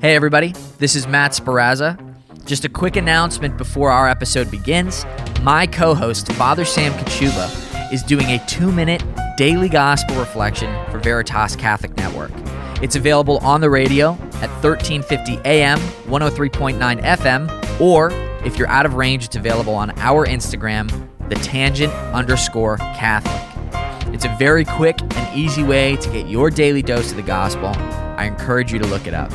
Hey, everybody, this is Matt Sparazza. Just a quick announcement before our episode begins. My co host, Father Sam Kachuba, is doing a two minute daily gospel reflection for Veritas Catholic Network. It's available on the radio at 1350 AM, 103.9 FM, or if you're out of range, it's available on our Instagram, the tangent underscore Catholic. It's a very quick and easy way to get your daily dose of the gospel. I encourage you to look it up.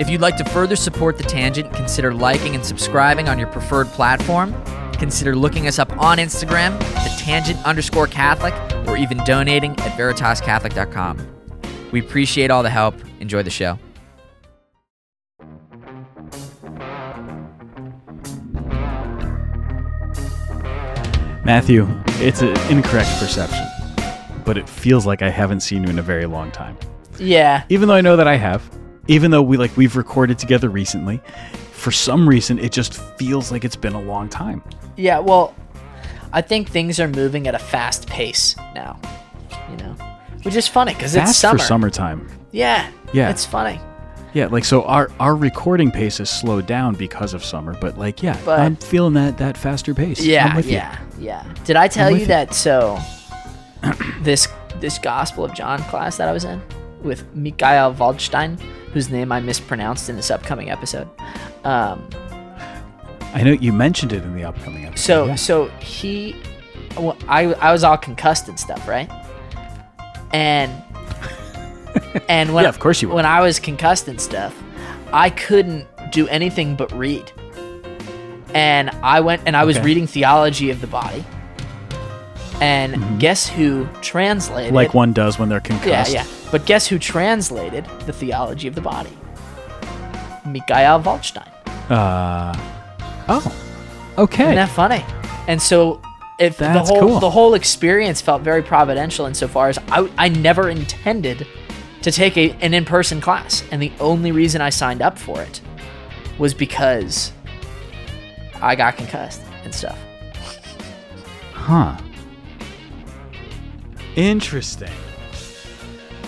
If you'd like to further support The Tangent, consider liking and subscribing on your preferred platform. Consider looking us up on Instagram, The Tangent underscore Catholic, or even donating at veritascatholic.com. We appreciate all the help. Enjoy the show. Matthew, it's an incorrect perception, but it feels like I haven't seen you in a very long time. Yeah. Even though I know that I have, even though we like we've recorded together recently, for some reason it just feels like it's been a long time. Yeah, well, I think things are moving at a fast pace now. You know, which is funny because it's summer. for summertime. Yeah, Yeah. it's funny. Yeah, like so our our recording pace has slowed down because of summer, but like yeah, But- I'm feeling that that faster pace. I'm Yeah, with you. yeah, yeah. Did I tell you. that? So, this this Gospel of John class that I was in with Mikhail Waldstein, whose name I mispronounced in this upcoming episode. Um, I know you mentioned it in the upcoming episode. so yeah. so he, well, I I was all concussed and stuff, right? And and when Yeah, of course you were. when I was concussed and stuff, I couldn't do anything but read. And I went and I was Okay. reading theology of the body. And guess who translated? Mm-hmm. like one does when they're concussed. yeah, yeah. But guess who translated the theology of the body? Mikhail Waldstein. Uh, oh, okay. Isn't that funny? And so, if That's the whole cool. the whole experience felt very providential insofar as I, I never intended to take a, an in person class, and the only reason I signed up for it was because I got concussed and stuff. Huh. Interesting.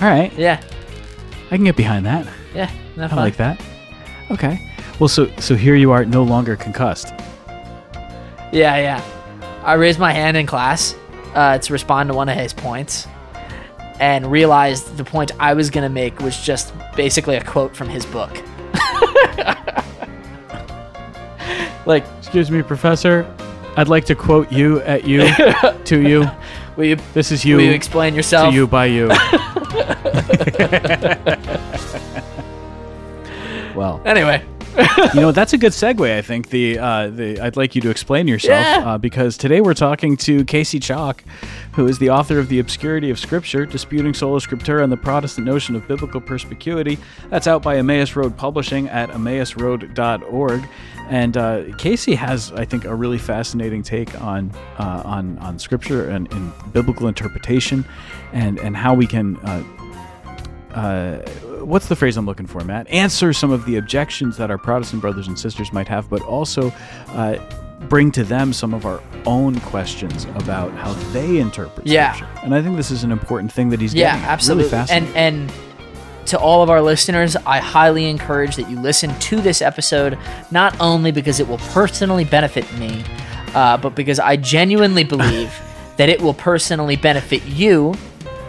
All right, Yeah, I can get behind that. yeah, I fun? like that. Okay. Well, so so here you are, no longer concussed. Yeah, yeah. I raised my hand in class uh, to respond to one of his points, and realized the point I was gonna make was just basically a quote from his book. like, Excuse me, Professor. I'd like to quote you at you to you. Will you This is you, will you explain yourself? to you by you. well, Anyway, you know that's a good segue. I think the uh, the I'd like you to explain yourself Yeah. uh, because today we're talking to Casey Chalk, who is the author of the Obscurity of Scripture, disputing sola scriptura and the Protestant notion of biblical perspicuity. That's out by Emmaus Road Publishing at emmausroad.org. And uh, Casey has, I think, a really fascinating take on uh, on on Scripture and, and biblical interpretation, and and how we can. Uh, what's the phrase I'm looking for, Matt? Answer some of the objections that our Protestant brothers and sisters might have, but also uh, bring to them some of our own questions about how they interpret Yeah. Scripture. And I think this is an important thing that he's yeah, getting. at. absolutely. Really fascinating. and and to all of our listeners, I highly encourage that you listen to this episode not only because it will personally benefit me, uh, but because I genuinely believe that it will personally benefit you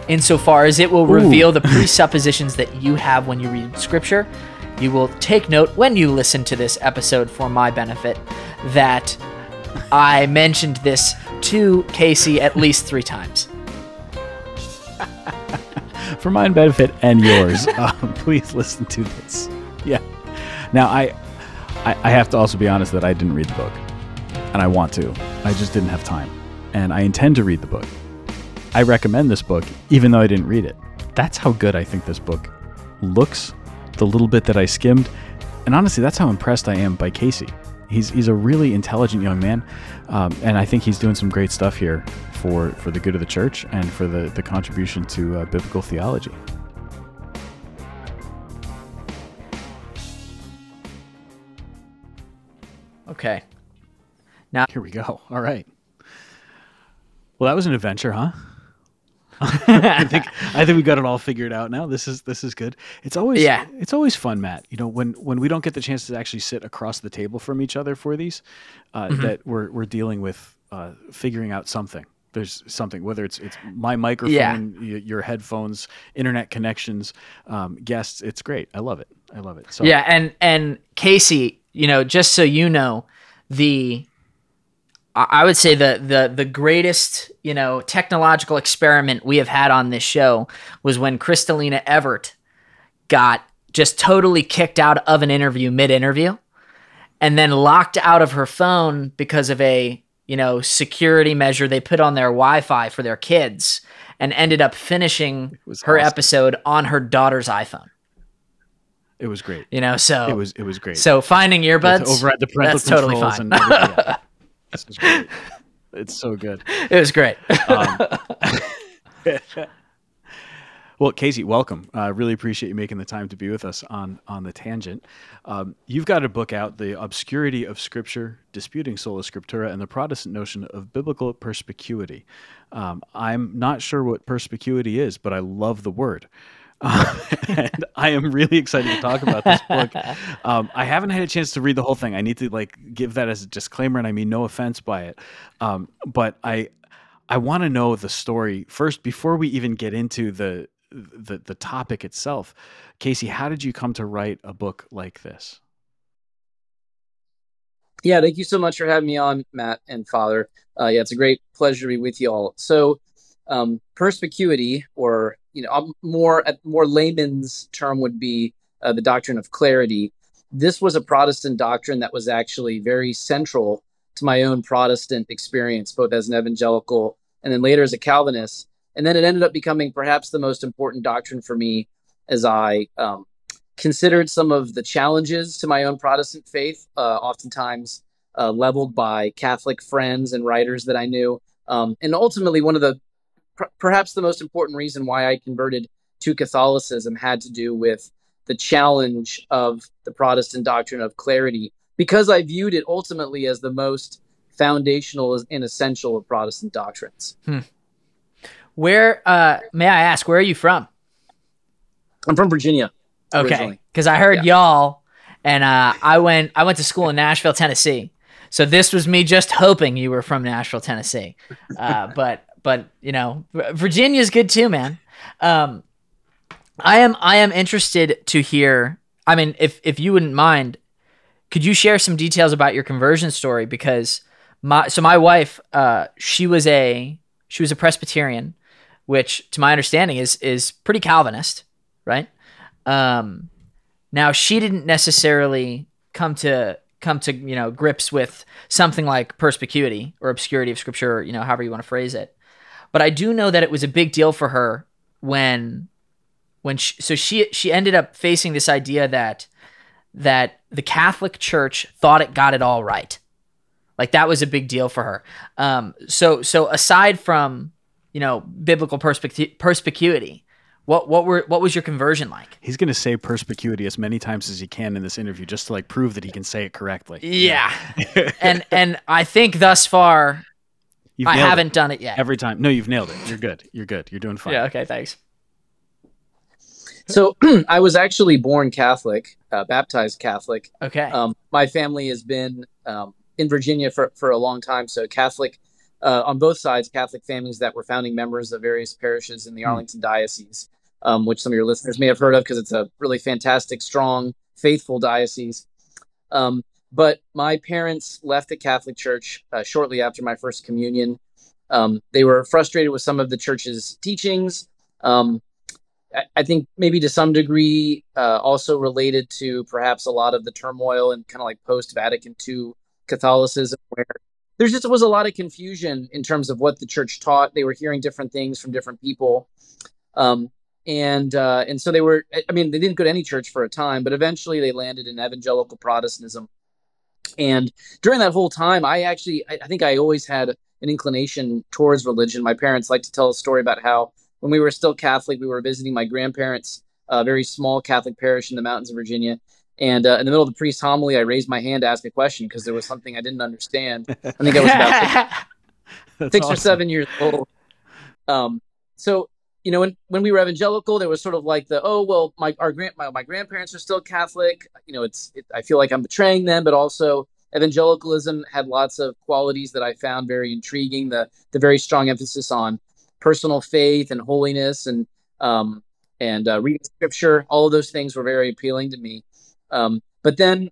insofar as it will reveal the presuppositions that you have when you read scripture. You will take note when you listen to this episode for my benefit that I mentioned this to Casey at least three times. for my benefit and yours, um, please listen to this. Yeah. Now, I, I, I have to also be honest that I didn't read the book, and I want to. I just didn't have time, and I intend to read the book. I recommend this book, even though I didn't read it. That's how good I think this book looks. The little bit that I skimmed, and honestly, that's how impressed I am by Casey. He's he's a really intelligent young man, um, and I think he's doing some great stuff here for for the good of the church and for the the contribution to uh, biblical theology. Okay. Now here we go. All right. Well, that was an adventure, huh? I think I think we got it all figured out now. This is this is good. It's always Yeah. It's always fun, Matt. You know, when when we don't get the chance to actually sit across the table from each other for these, uh, Mm-hmm. that we're we're dealing with uh, figuring out something. There's something, whether it's it's my microphone, Yeah. y- your headphones, internet connections, um, guests. It's great. I love it. I love it. So Yeah, and and Casey, you know, just so you know, the I would say the the the greatest you know technological experiment we have had on this show was when Crystalina Evert got just totally kicked out of an interview mid interview, and then locked out of her phone because of a you know security measure they put on their Wi-Fi for their kids, and ended up finishing her awesome. episode on her daughter's iPhone. it was great. You know, so It was it was great. so finding With earbuds override the parental that's totally fine. And everything. Yeah. This is great. It's so good. It was great. Um, well, Casey, welcome. I uh, really appreciate you making the time to be with us on on the tangent. Um, you've got a book out, "The Obscurity of Scripture: Disputing Sola Scriptura and the Protestant Notion of Biblical Perspicuity." Um, I'm not sure what perspicuity is, but I love the word. Um, and I am really excited to talk about this book. Um, I haven't had a chance to read the whole thing. I need to like give that as a disclaimer, and I mean no offense by it. Um, but I I want to know the story first before we even get into the the the topic itself. Casey, how did you come to write a book like this? Yeah, thank you so much for having me on, Matt and Father. Uh, yeah, it's a great pleasure to be with you all. So, um, perspicuity, or you know, more more layman's term would be uh, the doctrine of clarity. This was a Protestant doctrine that was actually very central to my own Protestant experience, both as an evangelical and then later as a Calvinist. And then it ended up becoming perhaps the most important doctrine for me as I um, considered some of the challenges to my own Protestant faith, uh, oftentimes uh, leveled by Catholic friends and writers that I knew. Um, and ultimately, one of the per- perhaps the most important reason why I converted to Catholicism had to do with the challenge of the Protestant doctrine of clarity, because I viewed it ultimately as the most foundational and essential of Protestant doctrines. where uh may I ask, where are you from? I'm from Virginia. Okay. Because I heard Yeah. y'all and uh I went I went to school in Nashville, Tennessee. So this was me just hoping you were from Nashville, Tennessee. Uh but but you know, Virginia's good too, man. Um I am I am interested to hear I mean, if if you wouldn't mind, could you share some details about your conversion story? Because my so my wife uh she was a she was a presbyterian which to my understanding is is pretty calvinist right? Um now she didn't necessarily come to come to you know grips with something like perspicuity or obscurity of scripture you know however you want to phrase it but i do know that it was a big deal for her when when she, so she she ended up facing this idea that that the Catholic Church thought it got it all right. Like that was a big deal for her. Um, so so aside from you know biblical perspicu- perspicuity, what what were what was your conversion like? He's going to say perspicuity as many times as he can in this interview, just to like prove that he can say it correctly. Yeah, and and I think thus far You've I haven't done it yet. every time. No, you've nailed it. You're good. You're good. You're doing fine. Yeah. Okay. Thanks. So I was actually born Catholic, uh, baptized Catholic. Okay. Um, my family has been um, in Virginia for, for a long time. So Catholic uh, on both sides, Catholic families that were founding members of various parishes in the Hmm. Arlington Diocese, um, which some of your listeners may have heard of because it's a really fantastic, strong, faithful diocese. Um, but my parents left the Catholic Church uh, shortly after my first communion. Um, they were frustrated with some of the church's teachings. Um, I- I think maybe to some degree uh, also related to perhaps a lot of the turmoil and kind of like post Vatican II Catholicism, where there just was a lot of confusion in terms of what the church taught. They were hearing different things from different people, um, and uh, and so they were. I- I mean, they didn't go to any church for a time, but eventually they landed in evangelical Protestantism. And during that whole time, I actually, I, I think I always had an inclination towards religion. My parents like to tell a story about how when we were still Catholic, we were visiting my grandparents' uh, very small Catholic parish in the mountains of Virginia. And uh, in the middle of the priest's homily, I raised my hand to ask a question because there was something I didn't understand. I think I was about six, six or seven years old. Um, so you know, when, when we were evangelical, there was sort of like the, oh, well, my, our grand, my, my grandparents are still Catholic. You know, it's, it, I feel like I'm betraying them, but also evangelicalism had lots of qualities that I found very intriguing. The, the very strong emphasis on personal faith and holiness and, um, and uh, reading scripture, all of those things were very appealing to me. Um, but then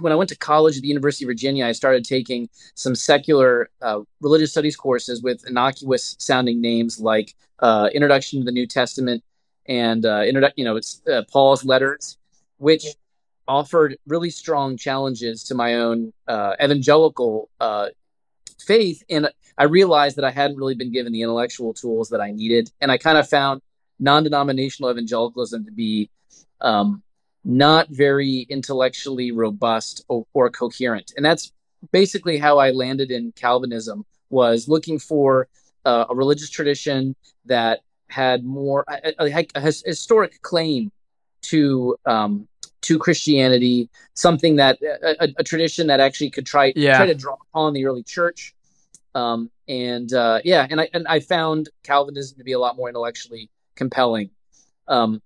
when I went to college at the University of Virginia, I started taking some secular uh, religious studies courses with innocuous sounding names like uh, Introduction to the New Testament and uh, introdu- you know it's uh, Paul's letters, which offered really strong challenges to my own uh, evangelical uh, faith. And I realized that I hadn't really been given the intellectual tools that I needed, and I kind of found non-denominational evangelicalism to be um, not very intellectually robust or, or coherent. And that's basically how I landed in Calvinism was looking for uh, a religious tradition that had more a, a, a historic claim to um, to Christianity, something that a, a, tradition that actually could try yeah. try to draw upon the early church. Um, and uh, yeah, and I and I found Calvinism to be a lot more intellectually compelling. Um,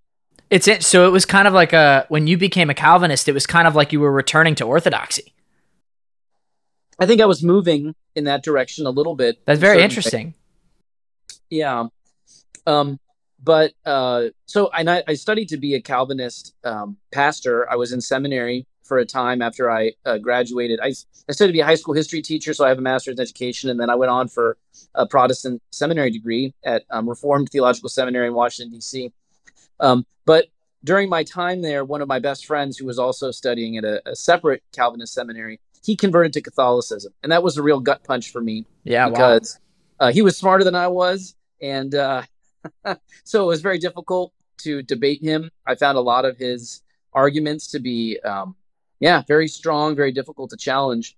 it's it. So it was kind of like a when you became a Calvinist, it was kind of like you were returning to orthodoxy. I think I was moving in that direction a little bit. That's very interesting. Yeah. Um, but uh, so I, I studied to be a Calvinist um, pastor. I was in seminary for a time after I uh, graduated. I, I studied to be a high school history teacher, so I have a master's in education, and then I went on for a Protestant seminary degree at um, Reformed Theological Seminary in Washington D.C. Um, but during my time there, one of my best friends, who was also studying at a, a, separate Calvinist seminary, he converted to Catholicism, and that was a real gut punch for me. Yeah, because wow. uh, he was smarter than I was, and uh, so it was very difficult to debate him. I found a lot of his arguments to be, um, yeah, very strong, very difficult to challenge,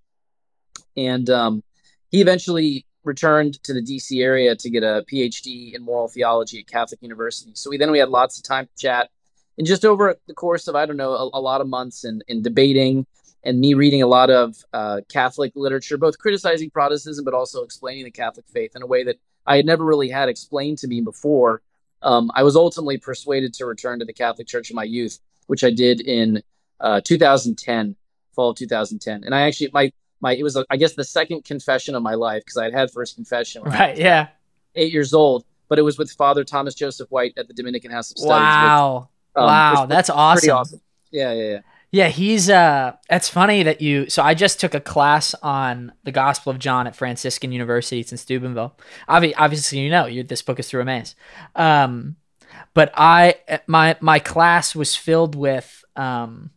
and um, he eventually returned to the DC area to get a PhD in moral theology at Catholic University. So we then we had lots of time to chat. And just over the course of I don't know a, a lot of months in, in debating and me reading a lot of uh, Catholic literature, both criticizing Protestantism but also explaining the Catholic faith in a way that I had never really had explained to me before. Um, I was ultimately persuaded to return to the Catholic Church in my youth, which I did in uh, 2010, fall of 2010. And I actually my my it was I guess the second confession of my life because I had had first confession right yeah eight years old, but it was with Father Thomas Joseph White at the Dominican House of Studies. Wow, um, wow, that's awesome. awesome. Yeah, yeah, yeah. Yeah, he's uh it's funny that you so I just took a class on the Gospel of John at Franciscan University it's in Steubenville. Obvi- obviously you know, this book is through Emmaus. Um but I my my class was filled with um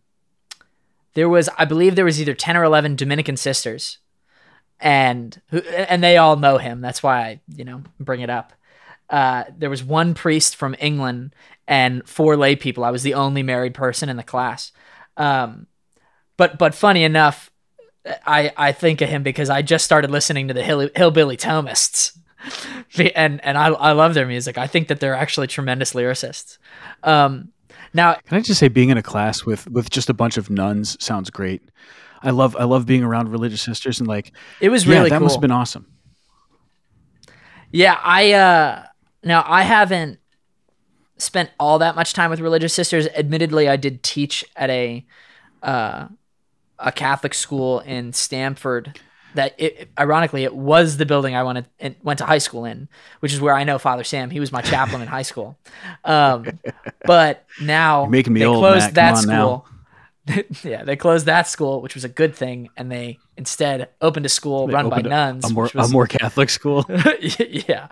there was I believe there was either 10 or 11 Dominican sisters and and they all know him. That's why I, you know, bring it up. Uh, there was one priest from England and four lay people. I was the only married person in the class. Um, but but funny enough, I I think of him because I just started listening to the Hill, Hillbilly Thomists, and and I I love their music. I think that they're actually tremendous lyricists. Um, now, can I just say, being in a class with with just a bunch of nuns sounds great. I love I love being around religious sisters and like it was really yeah, that cool. must have been awesome. Yeah, I uh now I haven't spent all that much time with religious sisters. Admittedly, I did teach at a uh a Catholic school in Stamford that it, ironically it was the building I wanted went to high school in, which is where I know Father Sam. He was my chaplain in high school. Um, but now You're making me they old, closed Matt. that school. yeah, they closed that school, which was a good thing, and they instead opened a school They run by a- nuns. A more was, a more Catholic school. yeah,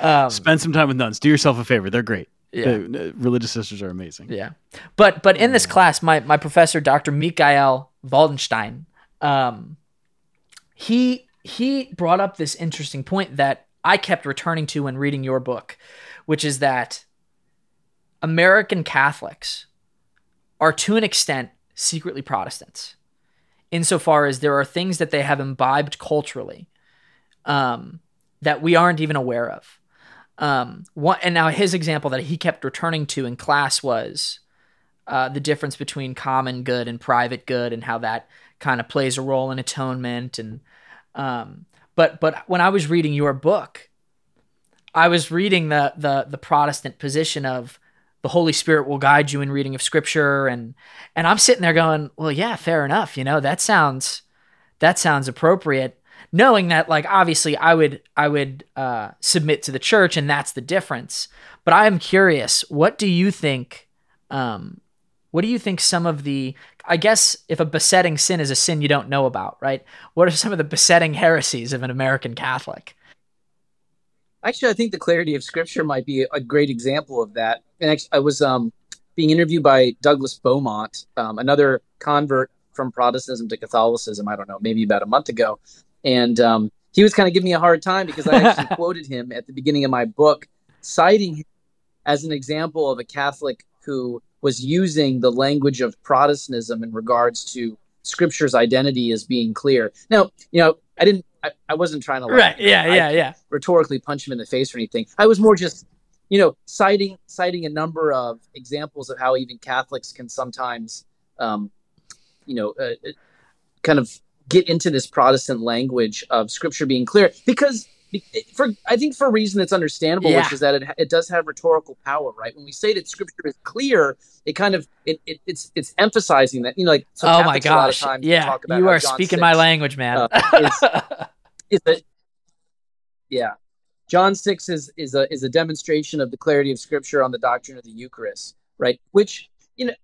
um, Spend some time with nuns. Do yourself a favor. They're great. Yeah. The- religious sisters are amazing. Yeah. But but in this class, my my professor, Dr. Mikael Waldenstein, um, he he brought up this interesting point that I kept returning to when reading your book, which is that American Catholics are to an extent secretly Protestants, insofar as there are things that they have imbibed culturally um, that we aren't even aware of. Um, and now his example that he kept returning to in class was uh, the difference between common good and private good, and how that kind of plays a role in atonement. And um, but but when I was reading your book, I was reading the the the Protestant position of the Holy Spirit will guide you in reading of Scripture, and and I'm sitting there going, well, yeah, fair enough. You know, that sounds that sounds appropriate. Knowing that, like, obviously, I would I would uh, submit to the church, and that's the difference. But I am curious, what do you think? Um, what do you think some of the I guess if a besetting sin is a sin you don't know about, right? What are some of the besetting heresies of an American Catholic? Actually, I think the clarity of Scripture might be a great example of that. And actually, I was um, being interviewed by Douglas Beaumont, um, another convert from Protestantism to Catholicism. I don't know, maybe about a month ago, and um, he was kind of giving me a hard time because I actually quoted him at the beginning of my book, citing him as an example of a Catholic who was using the language of Protestantism in regards to Scripture's identity as being clear. Now, you know, I didn't, I, I wasn't trying to like, right, yeah, yeah, yeah, rhetorically punch him in the face or anything. I was more just, you know, citing citing a number of examples of how even Catholics can sometimes, um, you know, uh, uh kind of get into this Protestant language of Scripture being clear because for I think for a reason that's understandable, yeah. which is that it, it does have rhetorical power, right? When we say that Scripture is clear, it kind of it, it it's it's emphasizing that you know like so oh my gosh, yeah, you are speaking 6, my language, man. Uh, is, is a, yeah, John six is is a is a demonstration of the clarity of Scripture on the doctrine of the Eucharist, right? Which you know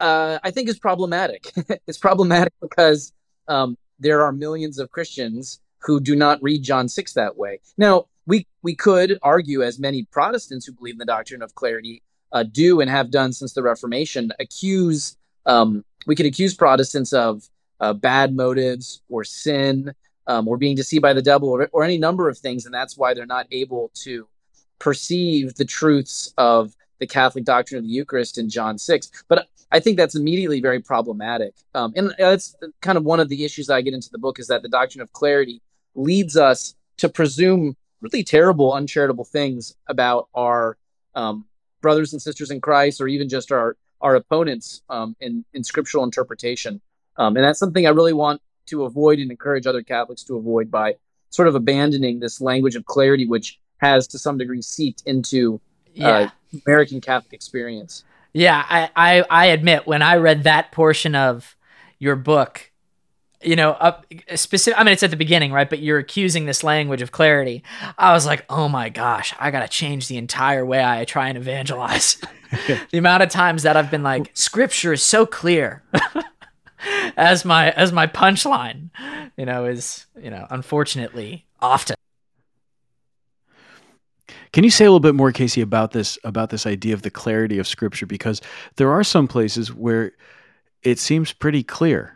uh, I think is problematic. it's problematic because um, there are millions of Christians who do not read John 6 that way. Now, we, we could argue, as many Protestants who believe in the doctrine of clarity uh, do and have done since the Reformation, accuse, um, we could accuse Protestants of uh, bad motives or sin um, or being deceived by the devil or, or any number of things. And that's why they're not able to perceive the truths of the Catholic doctrine of the Eucharist in John 6. But I think that's immediately very problematic. Um, and that's kind of one of the issues I get into the book is that the doctrine of clarity leads us to presume really terrible, uncharitable things about our um, brothers and sisters in Christ, or even just our our opponents um, in in scriptural interpretation. Um, and that's something I really want to avoid and encourage other Catholics to avoid by sort of abandoning this language of clarity, which has to some degree seeped into uh. American Catholic experience. Yeah, I, I I admit when I read that portion of your book, you know, up specific. I mean, it's at the beginning, right? But you're accusing this language of clarity. I was like, oh my gosh, I gotta change the entire way I try and evangelize. the amount of times that I've been like, Scripture is so clear, as my as my punchline, you know, is you know, unfortunately, often. Can you say a little bit more, Casey, about this about this idea of the clarity of Scripture? Because there are some places where it seems pretty clear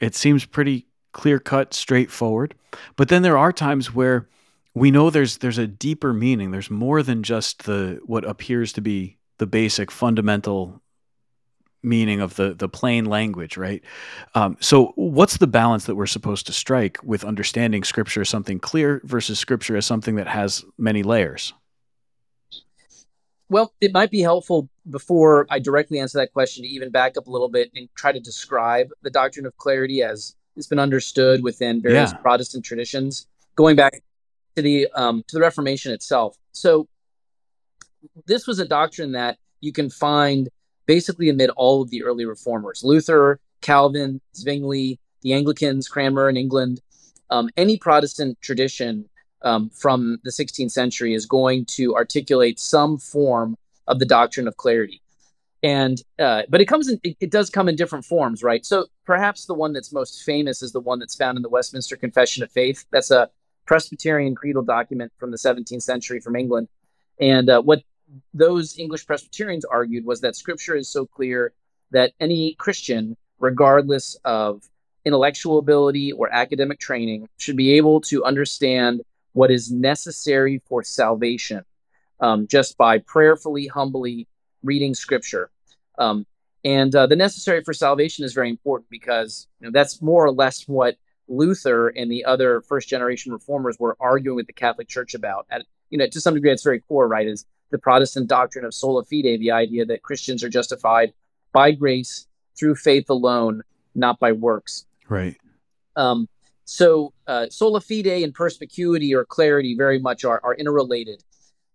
it seems pretty clear cut, straightforward. But then there are times where we know there's there's a deeper meaning. There's more than just the what appears to be the basic fundamental meaning of the the plain language, right? Um, so, what's the balance that we're supposed to strike with understanding Scripture as something clear versus Scripture as something that has many layers? Well, it might be helpful before I directly answer that question to even back up a little bit and try to describe the doctrine of clarity as it's been understood within various yeah. Protestant traditions, going back to the um, to the Reformation itself. So, this was a doctrine that you can find basically amid all of the early reformers: Luther, Calvin, Zwingli, the Anglicans, Cranmer in England. Um, any Protestant tradition um, from the 16th century is going to articulate some form of the doctrine of clarity. And uh, but it comes in it, it, does come in different forms right? So perhaps the one that's most famous is the one that's found in the westminster confession of faith. That's a presbyterian creedal document from the 17th century from england. And uh, what those english presbyterians argued was that scripture is so clear that any christian regardless of intellectual ability or academic training should be able to understand what is necessary for salvation um, just by prayerfully, humbly reading scripture. Um, and uh, the necessary for salvation is very important because you know, that's more or less what Luther and the other first generation reformers were arguing with the Catholic Church about. At, you know, to some degree, it's very core, right? Is the Protestant doctrine of sola fide, the idea that Christians are justified by grace through faith alone, not by works. Right. Um, so uh, sola fide and perspicuity or clarity very much are, are interrelated.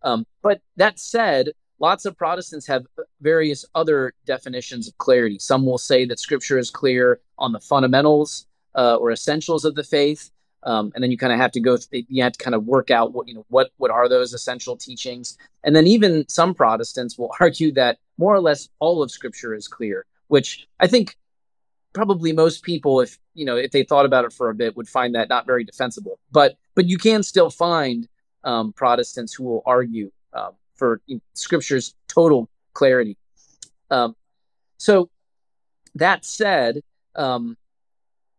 Um, but that said, lots of Protestants have various other definitions of clarity. Some will say that Scripture is clear on the fundamentals uh, or essentials of the faith, um, and then you kind of have to go. You have to kind of work out what you know what what are those essential teachings. And then even some Protestants will argue that more or less all of Scripture is clear, which I think probably most people, if you know if they thought about it for a bit, would find that not very defensible. But but you can still find um, Protestants who will argue um, for Scripture's total clarity. Um, so that said, um,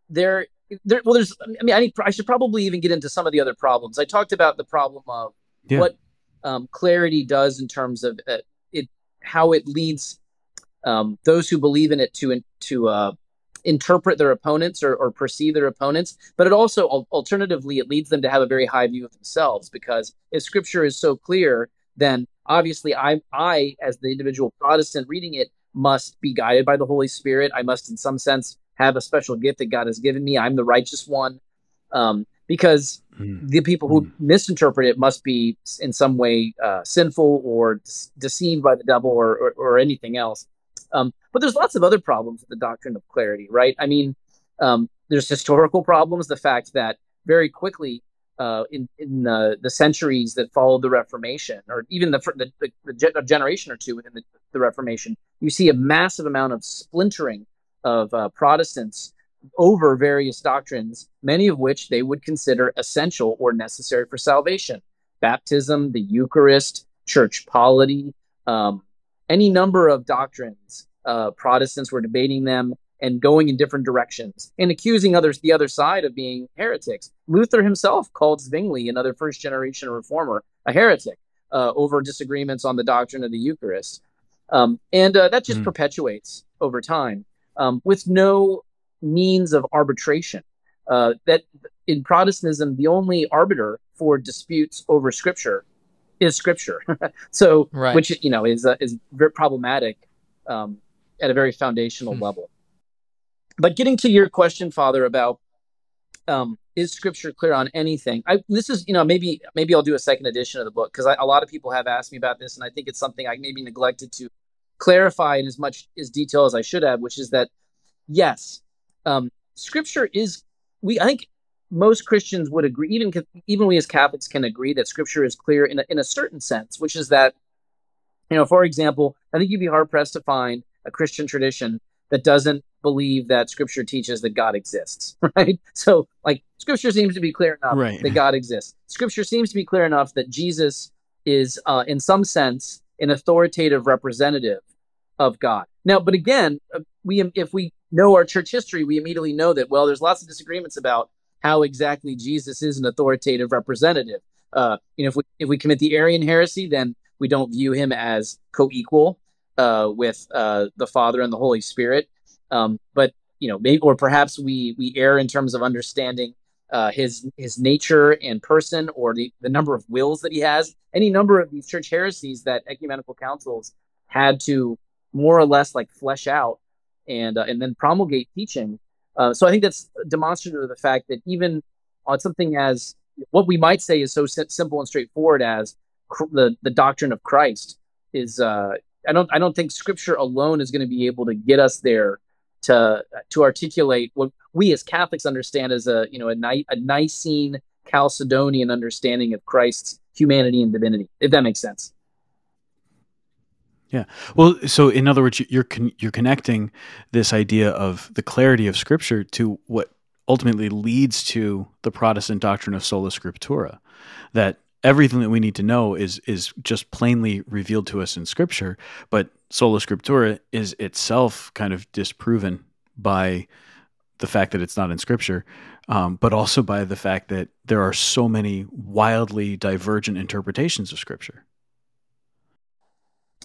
there, there, well, there's. I mean, I, need, I, should probably even get into some of the other problems. I talked about the problem of yeah. what um, clarity does in terms of uh, it, how it leads um, those who believe in it to to uh, interpret their opponents or, or perceive their opponents, but it also alternatively it leads them to have a very high view of themselves because if Scripture is so clear, then obviously I I as the individual Protestant reading it must be guided by the Holy Spirit. I must in some sense have a special gift that God has given me. I'm the righteous one. Um, because mm. the people who mm. misinterpret it must be in some way uh, sinful or deceived by the devil or, or, or anything else. Um, but there's lots of other problems with the doctrine of clarity, right? I mean, um, there's historical problems. The fact that very quickly uh, in in the, the centuries that followed the Reformation, or even the the, the, the generation or two within the, the, Reformation, you see a massive amount of splintering of uh, Protestants over various doctrines, many of which they would consider essential or necessary for salvation: baptism, the Eucharist, church polity, um, any number of doctrines. Uh, Protestants were debating them and going in different directions and accusing others the other side of being heretics. Luther himself called Zwingli, another first generation reformer, a heretic uh, over disagreements on the doctrine of the Eucharist. Um, and uh, that just mm. perpetuates over time um, with no means of arbitration. Uh, that in Protestantism, the only arbiter for disputes over Scripture is Scripture. so, right. which you know is uh, is very problematic um, at a very foundational hmm. level. But getting to your question, Father, about um, is Scripture clear on anything? I, this is, you know, maybe maybe I'll do a second edition of the book because a lot of people have asked me about this, and I think it's something I maybe neglected to clarify in as much as detail as I should have, which is that yes, um, Scripture is. We I think most Christians would agree, even even we as Catholics can agree that Scripture is clear in a, in a certain sense, which is that, you know, for example, I think you'd be hard pressed to find a Christian tradition that doesn't believe that scripture teaches that God exists, right? So, like, scripture seems to be clear enough right. that God exists. Scripture seems to be clear enough that Jesus is, uh, in some sense, an authoritative representative of God. Now, but again, uh, we if we know our church history, we immediately know that well, there's lots of disagreements about how exactly Jesus is an authoritative representative. Uh, you know, if we if we commit the Arian heresy, then we don't view him as co-equal uh, with uh, the Father and the Holy Spirit. Um, but you know, maybe or perhaps we we err in terms of understanding uh, his his nature and person, or the the number of wills that he has. Any number of these church heresies that ecumenical councils had to more or less like flesh out and uh, and then promulgate teaching. Uh, so I think that's demonstrative of the fact that even on something as what we might say is so simple and straightforward as cr- the the doctrine of Christ is uh, I don't I don't think Scripture alone is going to be able to get us there to to articulate what we as Catholics understand as a you know a, Ni- a Nicene Chalcedonian understanding of Christ's humanity and divinity, if that makes sense. Yeah. Well, so in other words, you're con- you're connecting this idea of the clarity of Scripture to what ultimately leads to the Protestant doctrine of sola scriptura, that everything that we need to know is is just plainly revealed to us in scripture but sola scriptura is itself kind of disproven by the fact that it's not in scripture um, but also by the fact that there are so many wildly divergent interpretations of scripture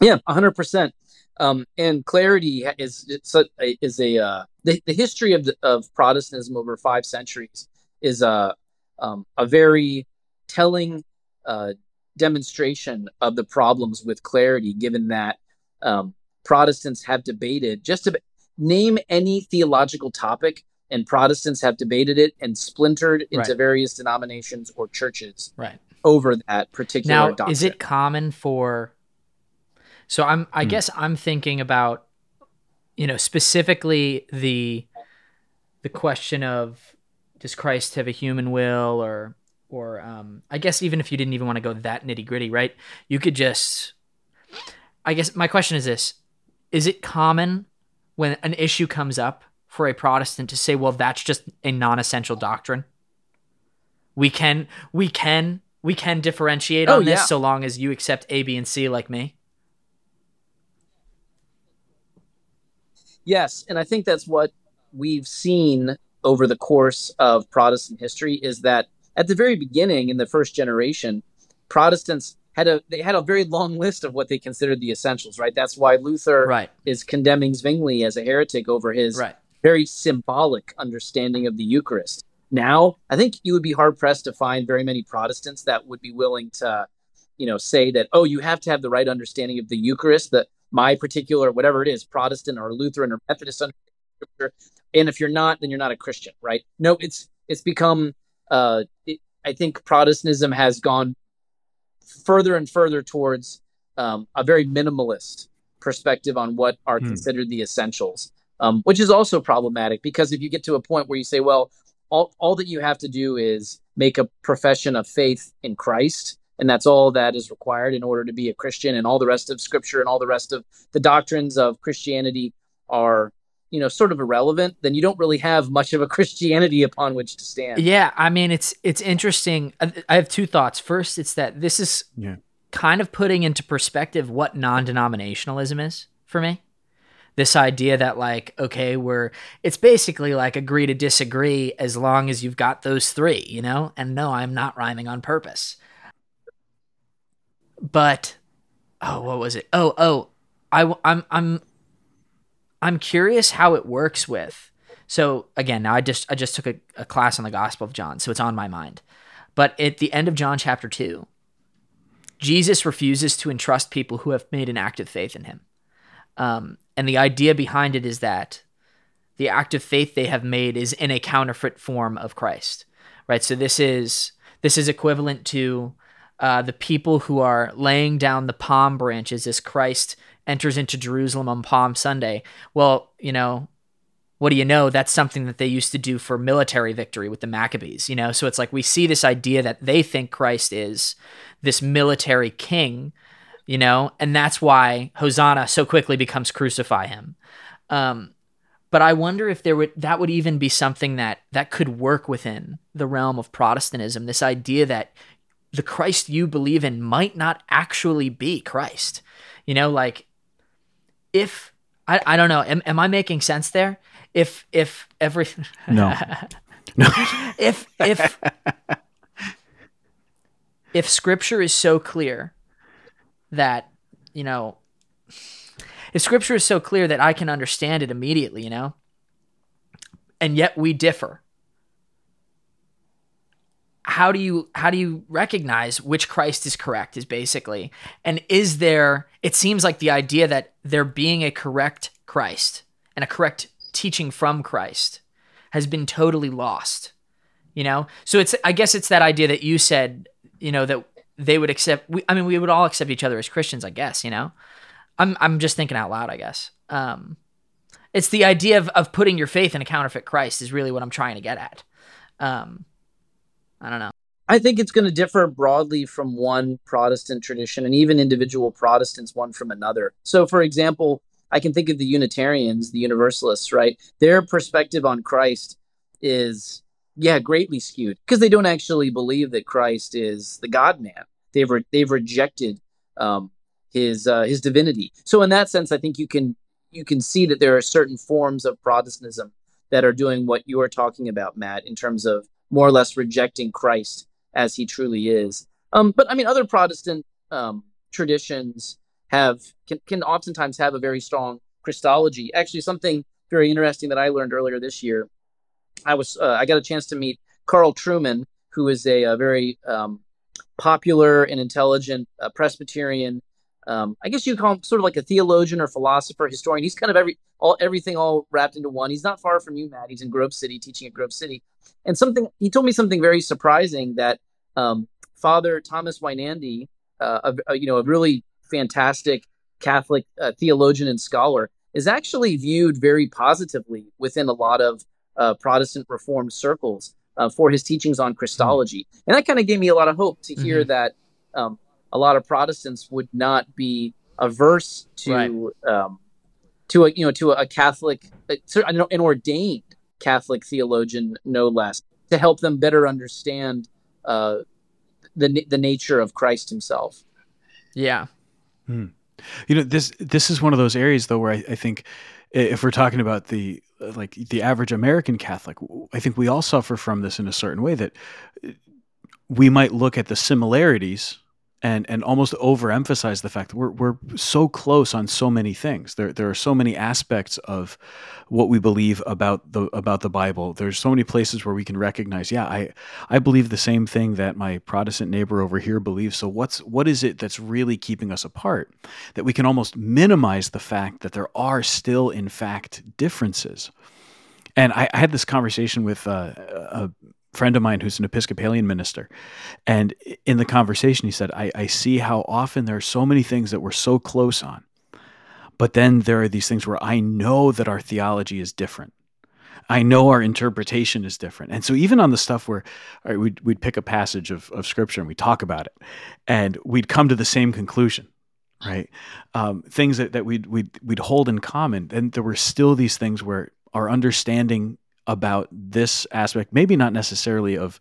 yeah 100% um, and clarity is a, is a uh, the, the history of the, of protestantism over five centuries is a um, a very telling uh, demonstration of the problems with clarity, given that um, Protestants have debated just to name any theological topic, and Protestants have debated it and splintered into right. various denominations or churches. Right. over that particular now doctrine. is it common for so i'm i Hmm. guess i'm thinking about you know specifically the the question of does christ have a human will or or um i guess even if you didn't even want to go that nitty gritty right you could just i guess my question is this is it common when an issue comes up for a protestant to say well that's just a non-essential doctrine we can we can we can differentiate Oh, on this yeah. so long as you accept A, B, and C like me. Yes, and I think that's what we've seen over the course of Protestant history is that at the very beginning in the first generation, Protestants had a they had a very long list of what they considered the essentials, right? That's why Luther Right. is condemning Zwingli as a heretic over his Right. very symbolic understanding of the Eucharist. Now, I think you would be hard pressed to find very many Protestants that would be willing to, you know, say that, oh, you have to have the right understanding of the Eucharist, that my particular, whatever it is, Protestant or Lutheran or Methodist. And if you're not, then you're not a Christian, right? No, it's it's become, uh, it, I think Protestantism has gone further and further towards um, a very minimalist perspective on what are Hmm. considered the essentials, um, which is also problematic because if you get to a point where you say, well, all, all that you have to do is make a profession of faith in Christ, and that's all that is required in order to be a Christian, and all the rest of Scripture and all the rest of the doctrines of Christianity are, you know, sort of irrelevant, then you don't really have much of a Christianity upon which to stand. Yeah, I mean it's it's interesting. I, I have two thoughts. First, it's that this is Yeah. kind of putting into perspective what non-denominationalism is for me. This idea that like okay, we're it's basically like agree to disagree as long as you've got those three, you know? And no, I'm not rhyming on purpose. But oh, what was it? Oh, oh, I I'm I'm I'm curious how it works with. So again, now I just I just took a, a class on the Gospel of John, so it's on my mind. But at the end of John chapter two, Jesus refuses to entrust people who have made an act of faith in him. Um, and the idea behind it is that the act of faith they have made is in a counterfeit form of Christ, right? So this is this is equivalent to uh, the people who are laying down the palm branches as Christ enters into Jerusalem on Palm Sunday. Well, you know, what do you know? That's something that they used to do for military victory with the Maccabees, you know? So it's like we see this idea that they think Christ is this military king, you know, and that's why Hosanna so quickly becomes crucify him. Um, but I wonder if there would that would even be something that that could work within the realm of Protestantism. This idea that the Christ you believe in might not actually be Christ. You know, like if I, I don't know, am, am I making sense there? If if every No. No. if if if scripture is so clear that you know if scripture is so clear that I can understand it immediately, you know, and yet we differ. How do you how do you recognize which Christ is correct is basically and is there it seems like the idea that there being a correct Christ and a correct teaching from Christ has been totally lost. You know? So it's I guess it's that idea that you said, you know, that they would accept we, I mean we would all accept each other as Christians, I guess, you know. I'm I'm just thinking out loud, I guess. Um it's the idea of of putting your faith in a counterfeit Christ is really what I'm trying to get at. Um I don't know. I think it's going to differ broadly from one Protestant tradition and even individual Protestants one from another. So, for example, I can think of the Unitarians, the Universalists, right? Their perspective on Christ is, yeah, greatly skewed because they don't actually believe that Christ is the God man. They've re- they've rejected um, his uh, his divinity. So, in that sense, I think you can you can see that there are certain forms of Protestantism that are doing what you are talking about, Matt, in terms of more or less rejecting Christ as he truly is. Um, but I mean, other Protestant um, traditions have can, can oftentimes have a very strong Christology. Actually, something very interesting that I learned earlier this year. I was uh, I got a chance to meet Carl Trueman, who is a, a very um, popular and intelligent uh, Presbyterian. Um, I guess you call him sort of like a theologian or philosopher, historian. He's kind of every all everything all wrapped into one. He's not far from you, Matt. He's in Grove City, teaching at Grove City. And something he told me something very surprising that um, Father Thomas Weinandy, uh, a, a, you know, a really fantastic Catholic uh, theologian and scholar, is actually viewed very positively within a lot of uh, Protestant Reformed circles uh, for his teachings on Christology, and that kind of gave me a lot of hope to hear mm-hmm. that um, a lot of Protestants would not be averse to right. um, to a you know to a, Catholic, uh, an ordained Catholic theologian, no less, to help them better understand uh, the the nature of Christ Himself. Yeah. Hmm. You know this this is one of those areas though where I, I think if we're talking about the like the average American Catholic, I think we all suffer from this in a certain way that we might look at the similarities and and almost overemphasize the fact that we're we're so close on so many things. There there are so many aspects of what we believe about the about the Bible. There's so many places where we can recognize, yeah, I I believe the same thing that my Protestant neighbor over here believes. So what's what is it that's really keeping us apart? That we can almost minimize the fact that there are still in fact differences. And I, I had this conversation with uh, a friend of mine who's an Episcopalian minister. And in the conversation, he said, I, I see how often there are so many things that we're so close on. But then there are these things where I know that our theology is different. I know our interpretation is different. And so even on the stuff where right, we'd, we'd pick a passage of, of scripture and we talk about it and we'd come to the same conclusion, right? Um, things that, that we'd, we'd, we'd hold in common. And there were still these things where our understanding about this aspect, maybe not necessarily of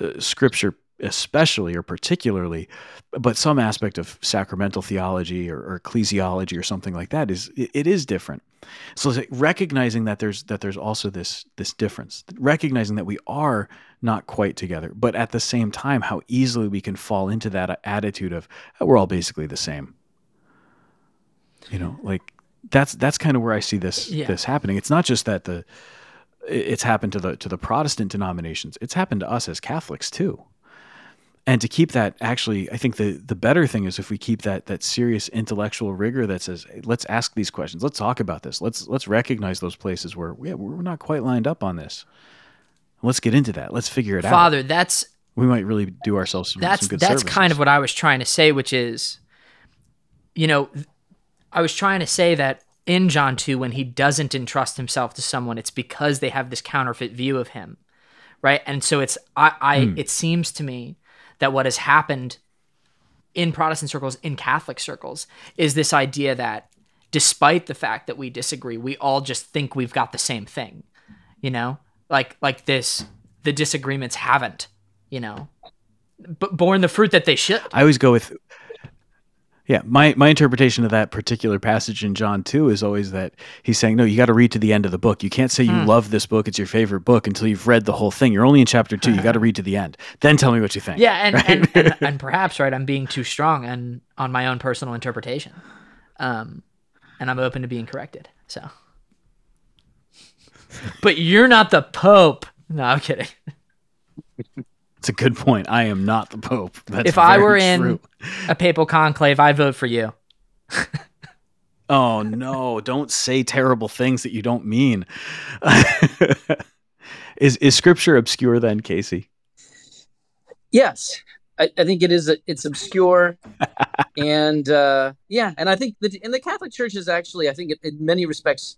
uh, scripture especially or particularly, but some aspect of sacramental theology or, or ecclesiology or something like that is it, it is different. So like recognizing that there's that there's also this this difference, recognizing that we are not quite together, but at the same time, how easily we can fall into that attitude of oh, we're all basically the same. You know, like that's that's kind of where I see this yeah. this happening. It's not just that the it's happened to the to the Protestant denominations. It's happened to us as Catholics too. And to keep that actually, I think the the better thing is if we keep that that serious intellectual rigor that says, hey, let's ask these questions, let's talk about this, let's let's recognize those places where yeah, we're not quite lined up on this. Let's get into that. Let's figure it Father, out. Father, that's we might really do ourselves some, that's some good that's services. kind of what I was trying to say, which is, you know, I was trying to say that in John 2 when he doesn't entrust himself to someone, it's because they have this counterfeit view of him. Right. And so it's, I, I mm. it seems to me that what has happened in Protestant circles, in Catholic circles, is this idea that despite the fact that we disagree, we all just think we've got the same thing. You know, like, like this, the disagreements haven't, you know, b- borne the fruit that they should. I always go with yeah, my, my interpretation of that particular passage in John 2 is always that he's saying, no, you got to read to the end of the book. You can't say you mm. love this book, it's your favorite book until you've read the whole thing. You're only in chapter 2. You got to read to the end. Then tell me what you think. Yeah, and, right? and, and, and, perhaps, right, I'm being too strong and on my own personal interpretation. Um, and I'm open to being corrected. So. But you're not the Pope. No, I'm kidding. It's a good point. I am not the Pope. That's if I were in a papal conclave, I'd vote for you. oh no! Don't say terrible things that you don't mean. is is Scripture obscure then, Casey? Yes, I, I think it is. It's obscure, and uh, yeah, and I think that in the Catholic Church is actually, I think, it, in many respects,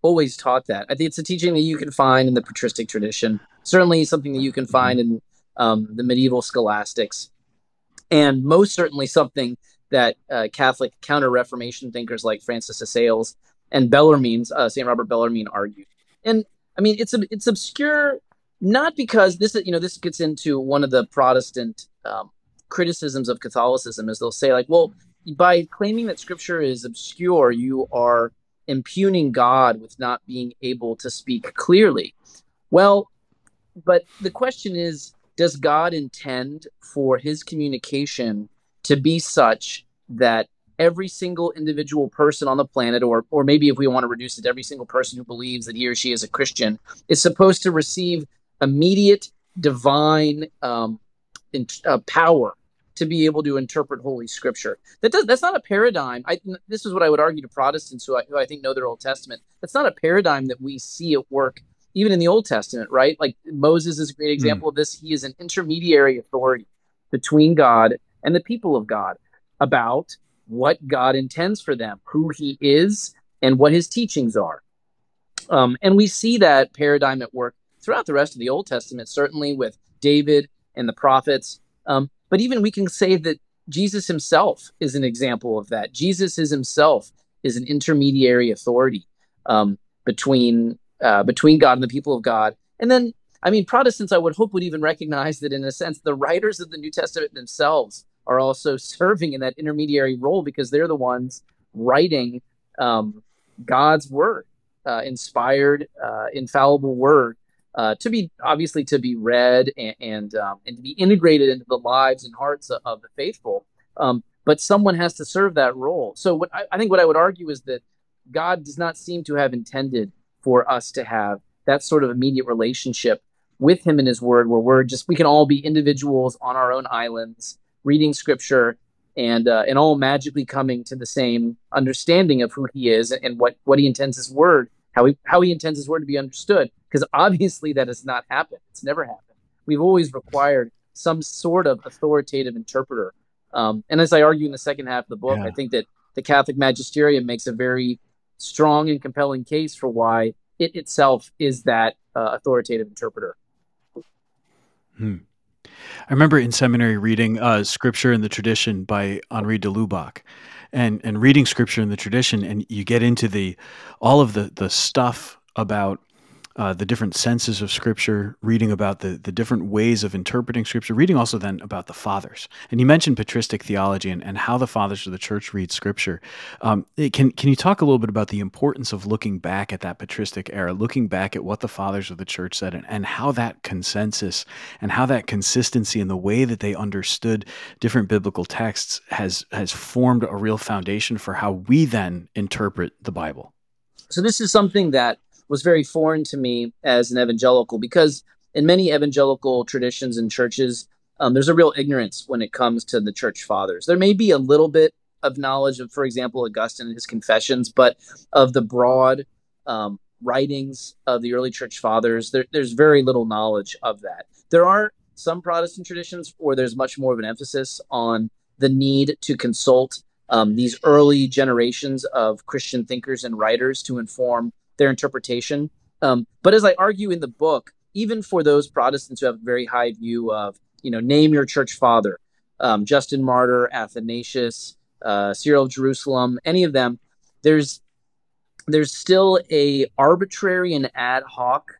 always taught that. I think it's a teaching that you can find in the patristic tradition. Certainly, something that you can find in um, the medieval scholastics, and most certainly something that uh, Catholic counter Reformation thinkers like Francis of Sales and Bellarmine, uh, St. Robert Bellarmine, argued. And I mean, it's it's obscure not because this you know this gets into one of the Protestant um, criticisms of Catholicism is they'll say like, well, by claiming that Scripture is obscure, you are impugning God with not being able to speak clearly. Well, but the question is, does God intend for his communication to be such that every single individual person on the planet, or or maybe if we want to reduce it, every single person who believes that he or she is a Christian, is supposed to receive immediate divine um, in, uh, power to be able to interpret Holy Scripture. That does that's not a paradigm. I, this is what I would argue to Protestants who I, who I think know their Old Testament. That's not a paradigm that we see at work even in the Old Testament, right? Like Moses is a great hmm. example mm. of this. He is an intermediary authority. between God and the people of God about what God intends for them, who He is, and what His teachings are. Um, and we see that paradigm at work throughout the rest of the Old Testament, certainly with David and the prophets. Um, but even we can say that Jesus himself is an example of that. Jesus is himself is an intermediary authority um, between uh, between God and the people of God. And then, I mean, Protestants, I would hope, would even recognize that in a sense, the writers of the New Testament themselves are also serving in that intermediary role because they're the ones writing um, God's word, uh, inspired, uh, infallible word. Uh, to be obviously to be read and and, um, and, to be integrated into the lives and hearts of, of the faithful, um, but someone has to serve that role. So what I, I think what I would argue is that God does not seem to have intended for us to have that sort of immediate relationship with Him and His Word, where we're just we can all be individuals on our own islands reading Scripture and uh, and all magically coming to the same understanding of who He is and what what He intends His Word, how He how He intends His Word to be understood. Because obviously that has not happened. It's never happened. We've always required some sort of authoritative interpreter. Um, and as I argue in the second half of the book, yeah. I think that the Catholic magisterium makes a very strong and compelling case for why it itself is that uh, authoritative interpreter. Hmm. I remember in seminary reading uh, Scripture and the Tradition by Henri de Lubac, and and reading Scripture in the Tradition, and you get into the all of the the stuff about uh, the different senses of Scripture, reading about the the different ways of interpreting Scripture, reading also then about the fathers. And you mentioned patristic theology and, and how the fathers of the church read Scripture. Um, can can you talk a little bit about the importance of looking back at that patristic era, looking back at what the fathers of the church said, and, and how that consensus and how that consistency in the way that they understood different biblical texts has has formed a real foundation for how we then interpret the Bible. So this is something that was very foreign to me as an evangelical because in many evangelical traditions and churches, um, there's a real ignorance when it comes to the church fathers. There may be a little bit of knowledge of, for example, Augustine and his confessions, but of the broad um, writings of the early church fathers, there, there's very little knowledge of that. There are some Protestant traditions where there's much more of an emphasis on the need to consult um, these early generations of Christian thinkers and writers to inform their interpretation. Um, but as I argue in the book, even for those Protestants who have a very high view of, you know, name your church father, um, Justin Martyr, Athanasius, uh, Cyril of Jerusalem, any of them, there's there's still a arbitrary and ad hoc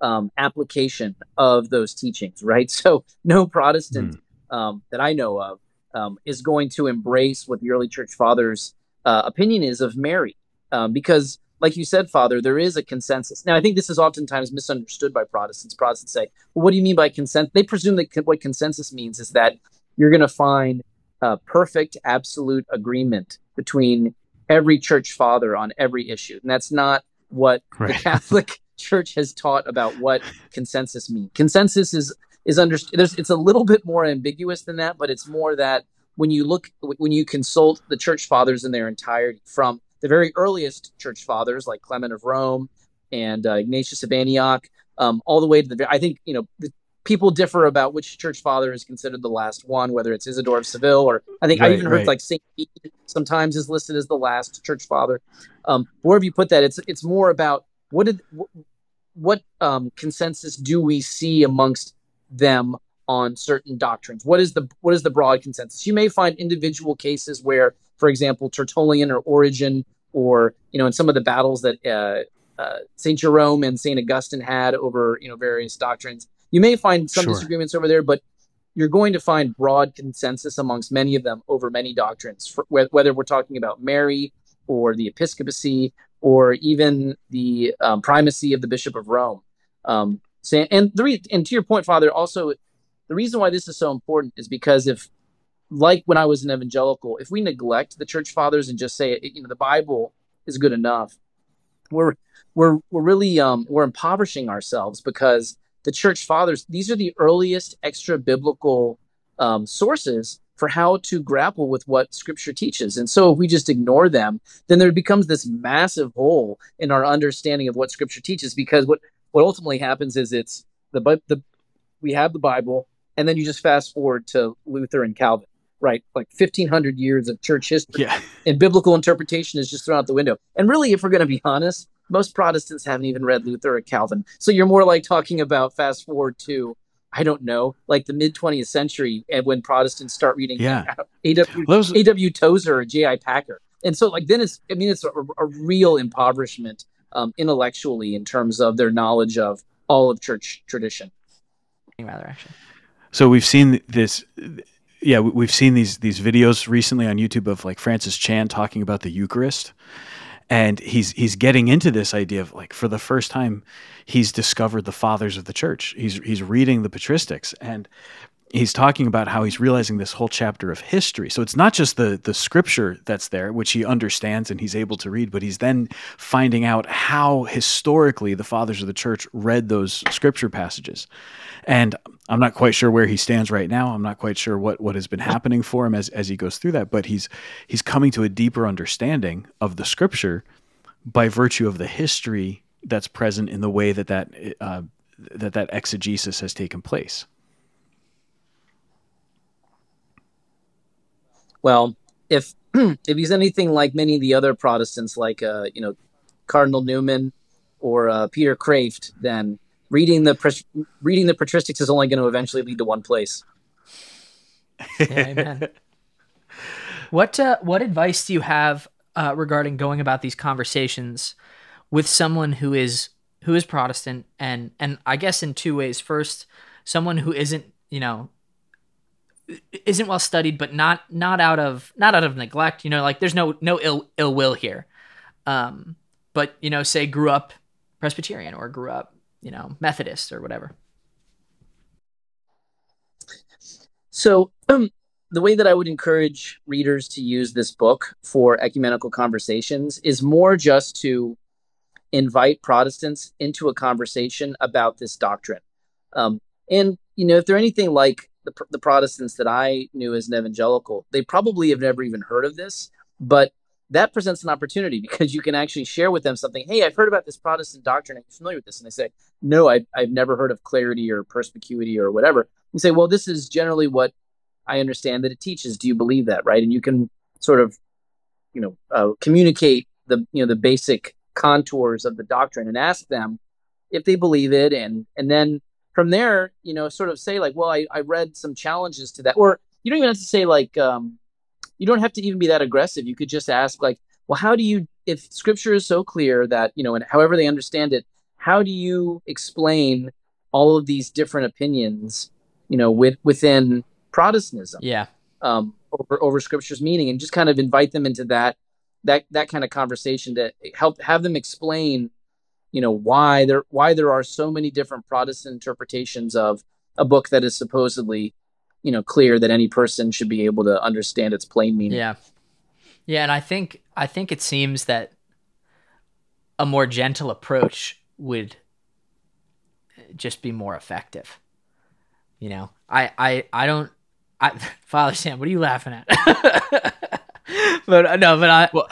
um, application of those teachings, right? So no Protestant mm. um, that I know of um, is going to embrace what the early church fathers' uh, opinion is of Mary, um, because like you said, Father, there is a consensus. Now, I think this is oftentimes misunderstood by Protestants. Protestants say, well, what do you mean by consent? They presume that what consensus means is that you're going to find a perfect, absolute agreement between every church father on every issue. And that's not what right. the Catholic Church has taught about what consensus means. Consensus is is understood. It's a little bit more ambiguous than that, but it's more that when you look when you consult the church fathers in their entirety from the very earliest church fathers like Clement of Rome and uh, Ignatius of Antioch, um, all the way to the. I think you know the, people differ about which church father is considered the last one, whether it's Isidore of Seville or I think right, I even heard right. like Saint Bede sometimes is listed as the last church father. Um, wherever you put that, it's it's more about what did what, what um, consensus do we see amongst them on certain doctrines? What is the what is the broad consensus? You may find individual cases where for example, Tertullian or Origen, or you know, in some of the battles that uh, uh, Saint Jerome and Saint Augustine had over you know various doctrines. You may find some sure. disagreements over there, but you're going to find broad consensus amongst many of them over many doctrines, for, whether we're talking about Mary or the episcopacy or even the um, primacy of the Bishop of Rome. Um, and the re- and to your point, Father, also the reason why this is so important is because if like when I was an evangelical, if we neglect the church fathers and just say, you know, the Bible is good enough, we're we're we're really um, we're impoverishing ourselves because the church fathers these are the earliest extra biblical um, sources for how to grapple with what Scripture teaches. And so, if we just ignore them, then there becomes this massive hole in our understanding of what Scripture teaches. Because what what ultimately happens is it's the the we have the Bible and then you just fast forward to Luther and Calvin, right? Like 1500 years of church history. Yeah. And biblical interpretation is just thrown out the window. And really, if we're going to be honest, most Protestants haven't even read Luther or Calvin. So you're more like talking about fast forward to, I don't know, like the mid 20th century and when Protestants start reading Yeah. A.W. Those- A.W. Tozer or J.I. Packer. And so, like, then it's, I mean, it's a, a real impoverishment um, intellectually in terms of their knowledge of all of church tradition. rather actually. So we've seen this. Yeah, we- we've seen these these videos recently on YouTube of like Francis Chan talking about the Eucharist, and he's he's getting into this idea of like for the first time, he's discovered the fathers of the church. He's he's reading the patristics and he's talking about how he's realizing this whole chapter of history. So it's not just the the scripture that's there, which he understands and he's able to read, but he's then finding out how historically the fathers of the church read those scripture passages. And I'm not quite sure where he stands right now. I'm not quite sure what what has been happening for him as as he goes through that, but he's he's coming to a deeper understanding of the scripture by virtue of the history that's present in the way that that uh, that that exegesis has taken place. Well, if if he's anything like many of the other Protestants, like uh, you know Cardinal Newman or uh, Peter Kreeft, then reading the pres- reading the patristics is only going to eventually lead to one place. Yeah, amen. what uh, what advice do you have uh, regarding going about these conversations with someone who is who is Protestant and and I guess in two ways. First, someone who isn't you know isn't well studied, but not not out of not out of neglect. You know, like there's no no ill ill will here. Um, but you know, say grew up Presbyterian or grew up you know Methodist or whatever. So, um, the way that I would encourage readers to use this book for ecumenical conversations is more just to invite Protestants into a conversation about this doctrine. Um, and, you know, if they're anything like the, the Protestants that I knew as an evangelical, they probably have never even heard of this, but that presents an opportunity because you can actually share with them something. Hey, I've heard about this Protestant doctrine. Are you familiar with this? And they say, No, I, I've never heard of clarity or perspicuity or whatever. You say, Well, this is generally what I understand that it teaches. Do you believe that? Right. And you can sort of, you know, uh, communicate the, you know, the basic contours of the doctrine and ask them if they believe it. And, and then from there, you know, sort of say, like, Well, I, I read some challenges to that. Or you don't even have to say, like, um, you don't have to even be that aggressive. You could just ask, like, well, how do you, if scripture is so clear that, you know, and however they understand it, how do you explain all of these different opinions, you know, with, within Protestantism Yeah. um, over, over scripture's meaning and just kind of invite them into that, that, that kind of conversation to help have them explain, you know, why there, why there are so many different Protestant interpretations of a book that is supposedly you know clear that any person should be able to understand its plain meaning. Yeah. Yeah, and I think I think it seems that a more gentle approach would just be more effective. You know, I I I don't I Father Sam, what are you laughing at? but uh, no, but I Well,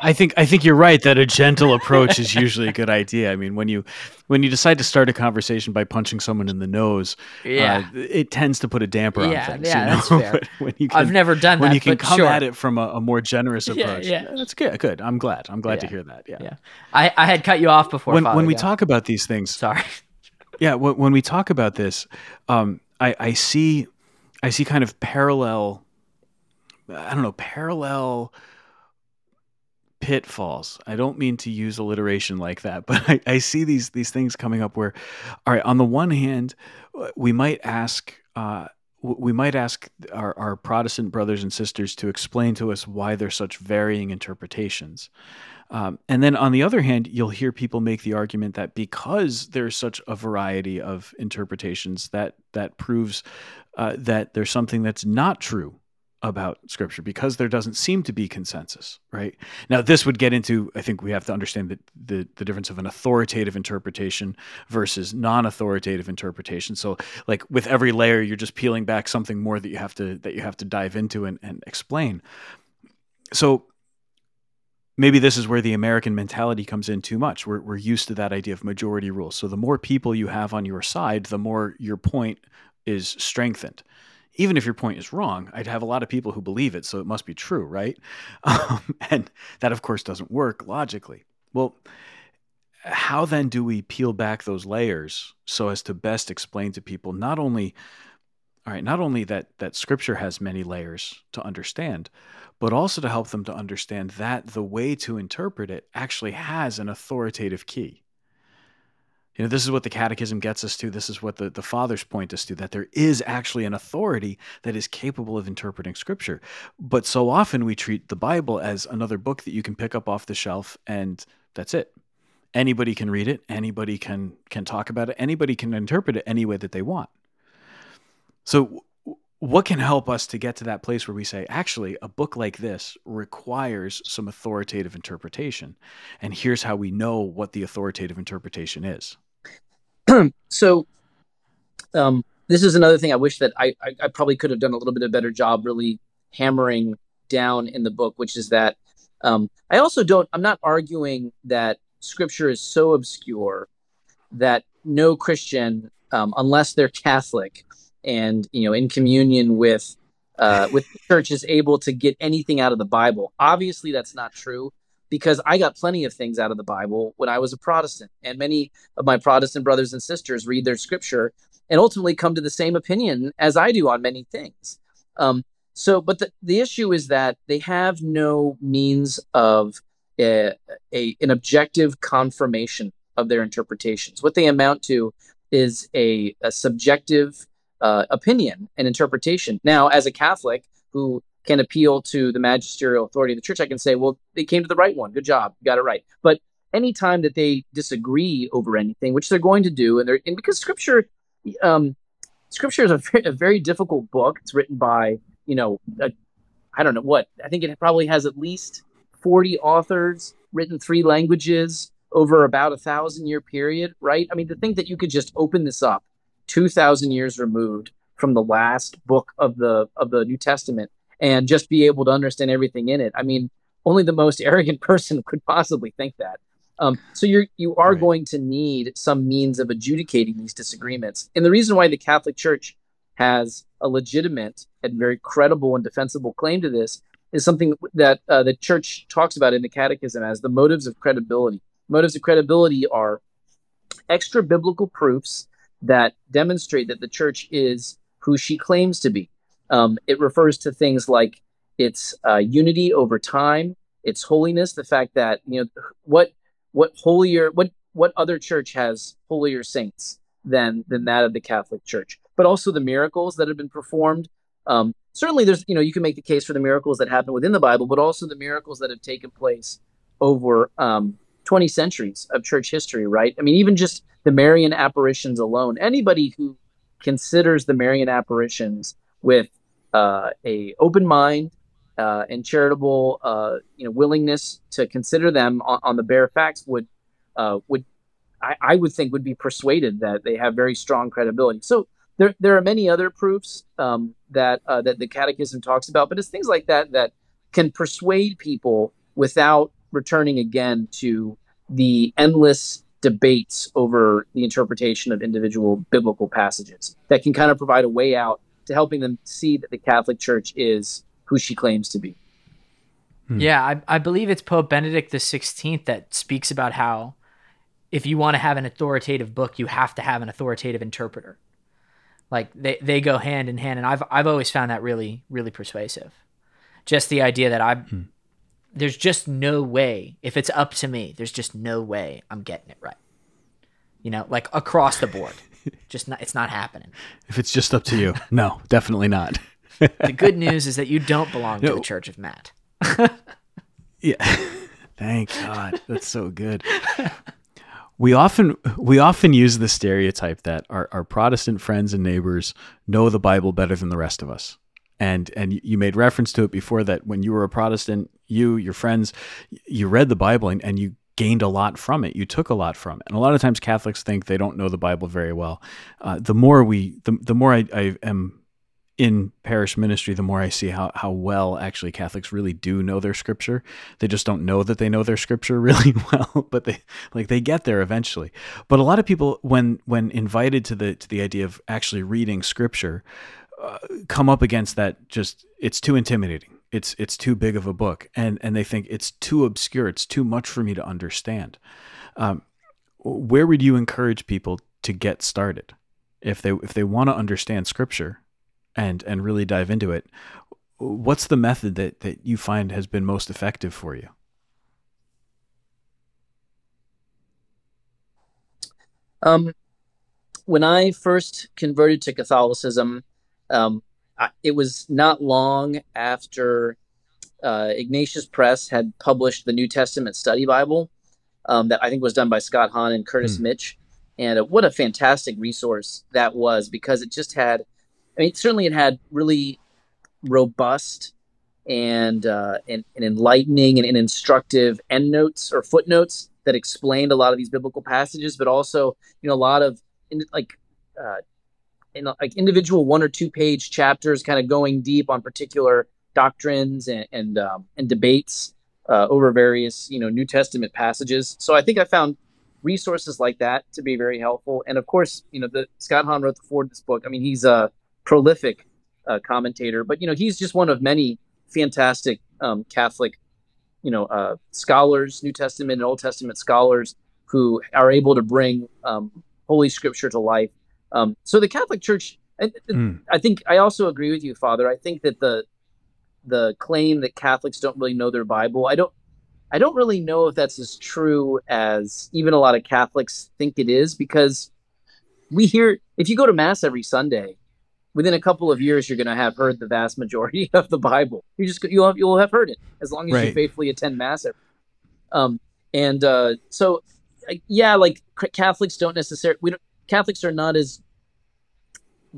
I think I think you're right that a gentle approach is usually a good idea. I mean, when you when you decide to start a conversation by punching someone in the nose, yeah. uh, it tends to put a damper Yeah, on things. yeah, you know? that's fair. But when you I've never done when that, you can but come sure. at it from a, a more generous approach, yeah. that's good. Good. I'm glad. I'm glad to hear that. Yeah. Yeah. I, I had cut you off before. When when we talk about these things, sorry. yeah, when, when we talk about this, um, I, I see, I see kind of parallel. I don't know, parallel pitfalls. I don't mean to use alliteration like that, but I, I see these these things coming up where, all right, on the one hand, we might ask. Uh, we might ask our, our Protestant brothers and sisters to explain to us why there's such varying interpretations. Um, and then on the other hand, you'll hear people make the argument that because there's such a variety of interpretations, that that proves uh, that there's something that's not true about Scripture because there doesn't seem to be consensus. Right now, this would get into I think we have to understand the the, the difference of an authoritative interpretation versus non-authoritative interpretation. So, like with every layer, you're just peeling back something more that you have to that you have to dive into and, and explain. So maybe this is where the American mentality comes in too much. We're, we're used to that idea of majority rule. So the more people you have on your side, the more your point is strengthened. Even if your point is wrong, I'd have a lot of people who believe it, so it must be true, right? Um, and that, of course, doesn't work logically. Well, how then do we peel back those layers so as to best explain to people not only all right not only that that scripture has many layers to understand but also to help them to understand that the way to interpret it actually has an authoritative key you know this is what the catechism gets us to. This is what the, the fathers point us to that there is actually an authority that is capable of interpreting scripture. But so often we treat the bible as another book that you can pick up off the shelf and that's it. Anybody can read it. Anybody can can talk about it. Anybody can interpret it any way that they want. So what can help us to get to that place where we say actually a book like this requires some authoritative interpretation and here's how we know what the authoritative interpretation is so um, this is another thing i wish that I, I, I probably could have done a little bit of better job really hammering down in the book which is that um, i also don't i'm not arguing that scripture is so obscure that no Christian, um, unless they're Catholic and you know in communion with uh, with the church, is able to get anything out of the Bible. Obviously, that's not true because I got plenty of things out of the Bible when I was a Protestant, and many of my Protestant brothers and sisters read their scripture and ultimately come to the same opinion as I do on many things. Um, so, but the, the issue is that they have no means of a, a, an objective confirmation of their interpretations. What they amount to is a, a subjective uh, opinion and interpretation. Now, as a Catholic who can appeal to the magisterial authority of the church, I can say, well, they came to the right one. Good job. Got it right. But anytime that they disagree over anything, which they're going to do, and they're and because scripture, um, scripture is a very, a very difficult book. It's written by, you know, I don't know what, I think it probably has at least 40 authors, written three languages over about a thousand year period, right? I mean, to think that you could just open this up 2,000 years removed from the last book of the of the New Testament and just be able to understand everything in it. I mean, only the most arrogant person could possibly think that. Um, so you're you are right. going to need some means of adjudicating these disagreements. And the reason why the Catholic Church has a legitimate and very credible and defensible claim to this is something that uh, the church talks about in the catechism as the motives of credibility. Motives of credibility are extra biblical proofs that demonstrate that the church is who she claims to be. Um, it refers to things like its uh, unity over time, its holiness, the fact that you know what what holier what what other church has holier saints than than that of the Catholic Church, but also the miracles that have been performed, um, certainly there's you know you can make the case for the miracles that happen within the bible but also the miracles that have taken place over um, 20 centuries of church history right? I mean even just the marian apparitions alone. Anybody who considers the marian apparitions with uh, a open mind uh, and charitable uh, you know willingness to consider them on, on the bare facts would uh, would I, I, would think would be persuaded that they have very strong credibility so there, there are many other proofs um, that uh, that the Catechism talks about, but it's things like that that can persuade people without returning again to the endless debates over the interpretation of individual biblical passages. That can kind of provide a way out to helping them see that the Catholic Church is who she claims to be. Hmm. Yeah, I, I believe it's Pope Benedict the Sixteenth that speaks about how if you want to have an authoritative book, you have to have an authoritative interpreter. Like they, they go hand in hand, and I've I've always found that really really persuasive. Just the idea that I hmm. there's just no way if it's up to me, there's just no way I'm getting it right. You know, like across the board, just not it's not happening. If it's just up to you, no, definitely not. the good news is that you don't belong no. to the Church of Matt. yeah. Thank God. That's so good we often we often use the stereotype that our, our Protestant friends and neighbors know the Bible better than the rest of us. And and you made reference to it before that when you were a Protestant, you, your friends, you read the Bible and, and you gained a lot from it. You took a lot from it. And a lot of times Catholics think they don't know the Bible very well. Uh, the more we the, the more I, I am in parish ministry, the more I see how, how well actually Catholics really do know their scripture. They just don't know that they know their scripture really well, but they like they get there eventually. But a lot of people, when when invited to the to the idea of actually reading scripture, uh, come up against that. Just it's too intimidating. It's it's too big of a book, and and they think it's too obscure. It's too much for me to understand. Um, where would you encourage people to get started if they if they want to understand scripture? and and really dive into it what's the method that that you find has been most effective for you um when i first converted to catholicism um I, it was not long after uh, ignatius press had published the new testament study bible um, that i think was done by scott hahn and curtis hmm. mitch and uh, what a fantastic resource that was because it just had I mean, certainly it had really robust and uh, and, and enlightening and, and instructive endnotes or footnotes that explained a lot of these biblical passages, but also you know a lot of in, like uh, in, like individual one or two page chapters, kind of going deep on particular doctrines and and, um, and debates uh, over various you know New Testament passages. So I think I found resources like that to be very helpful. And of course, you know, the Scott Hahn wrote the Ford this book. I mean, he's a prolific uh, commentator, but you know he's just one of many fantastic um, Catholic, you know, uh, scholars, New Testament and Old Testament scholars who are able to bring um, Holy Scripture to life. Um, so the Catholic Church, I, mm. I think I also agree with you, Father. I think that the the claim that Catholics don't really know their Bible, I don't. I don't really know if that's as true as even a lot of Catholics think it is because we hear if you go to mass every Sunday, within a couple of years you're going to have heard the vast majority of the bible you just you'll have you'll have heard it as long as right. you faithfully attend mass um and uh so yeah like catholics don't necessarily we don't catholics are not as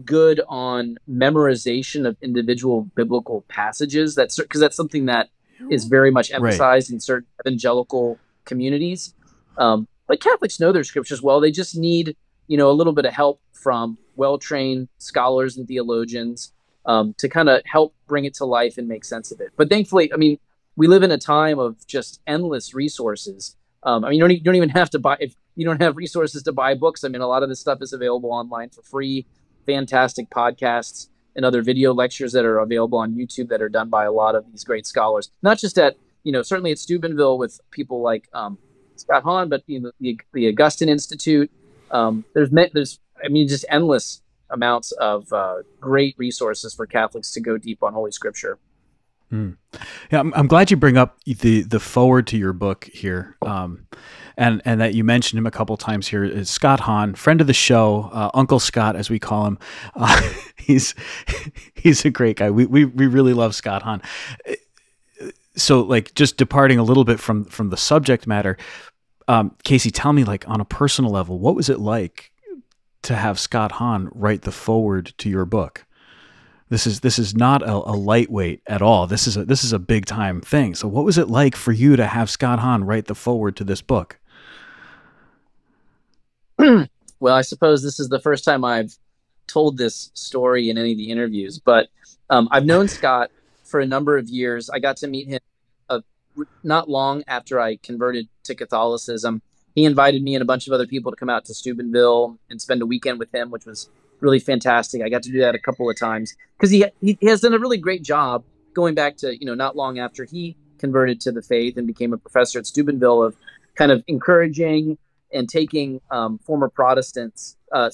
good on memorization of individual biblical passages that's because that's something that is very much emphasized right. in certain evangelical communities um but catholics know their scriptures well they just need you know a little bit of help from well trained scholars and theologians um, to kind of help bring it to life and make sense of it. But thankfully, I mean, we live in a time of just endless resources. Um, I mean, you don't, you don't even have to buy if you don't have resources to buy books. I mean, a lot of this stuff is available online for free. Fantastic podcasts and other video lectures that are available on YouTube that are done by a lot of these great scholars. Not just at you know certainly at Steubenville with people like um, Scott Hahn, but you know the, the Augustine Institute. Um, there's there's I mean, just endless amounts of uh, great resources for Catholics to go deep on Holy Scripture. Mm. Yeah, I'm, I'm, glad you bring up the the foreword to your book here, um, and and that you mentioned him a couple times here. Is Scott Hahn, friend of the show, uh, Uncle Scott as we call him. Uh, he's he's a great guy. We, we we really love Scott Hahn. So, like, just departing a little bit from from the subject matter, um, Casey, tell me, like, on a personal level, what was it like to have Scott Hahn write the foreword to your book. This is this is not a, a, lightweight at all. This is a this is a big time thing. So what was it like for you to have Scott Hahn write the foreword to this book? well, I suppose this is the first time I've told this story in any of the interviews, but um, I've known Scott for a number of years. I got to meet him uh, not long after I converted to Catholicism he invited me and a bunch of other people to come out to Steubenville and spend a weekend with him, which was really fantastic. I got to do that a couple of times because he, he has done a really great job going back to you know not long after he converted to the faith and became a professor at Steubenville of kind of encouraging and taking um, former Protestants, uh,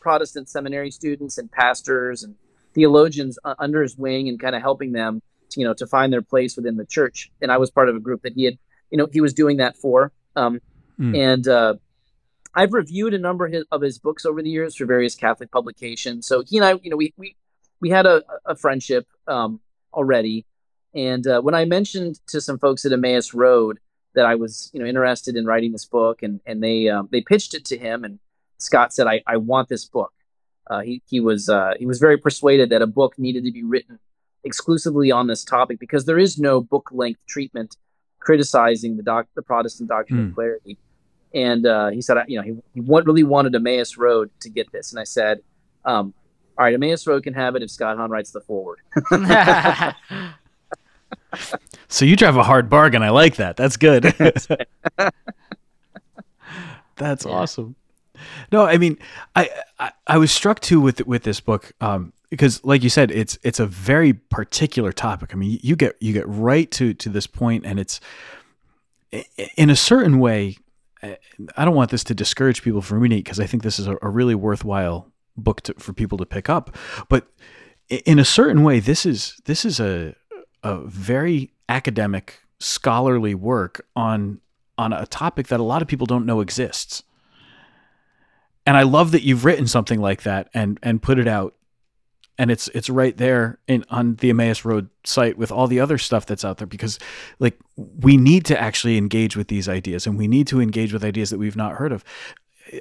Protestant seminary students and pastors and theologians uh, under his wing and kind of helping them, to, you know, to find their place within the church. And I was part of a group that he had, you know, he was doing that for. Um, Mm. And uh, I've reviewed a number of his, of his, books over the years for various Catholic publications. So he and I, you know, we we we had a, a friendship um, already. And uh, when I mentioned to some folks at Emmaus Road that I was, you know, interested in writing this book, and and they um, they pitched it to him, and Scott said, "I, I want this book." Uh, he he was uh, he was very persuaded that a book needed to be written exclusively on this topic because there is no book length treatment criticizing the doc the Protestant doctrine mm. of hmm. clarity and uh, he said, you know, he, he really wanted Emmaus Road to get this, and I said, um, All right, Emmaus Road can have it if Scott Hahn writes the foreword. so you drive a hard bargain. I like that. That's good. That's yeah. awesome. No, I mean, I, I, I was struck too with with this book um, because, like you said, it's it's a very particular topic. I mean, you get you get right to to this point, and it's in a certain way. I don't want this to discourage people from reading it because I think this is a, a really worthwhile book to, for people to pick up. But in a certain way, this is this is a a very academic, scholarly work on on a topic that a lot of people don't know exists. And I love that you've written something like that and and put it out. And it's it's right there in on the Emmaus Road site with all the other stuff that's out there because like we need to actually engage with these ideas and we need to engage with ideas that we've not heard of.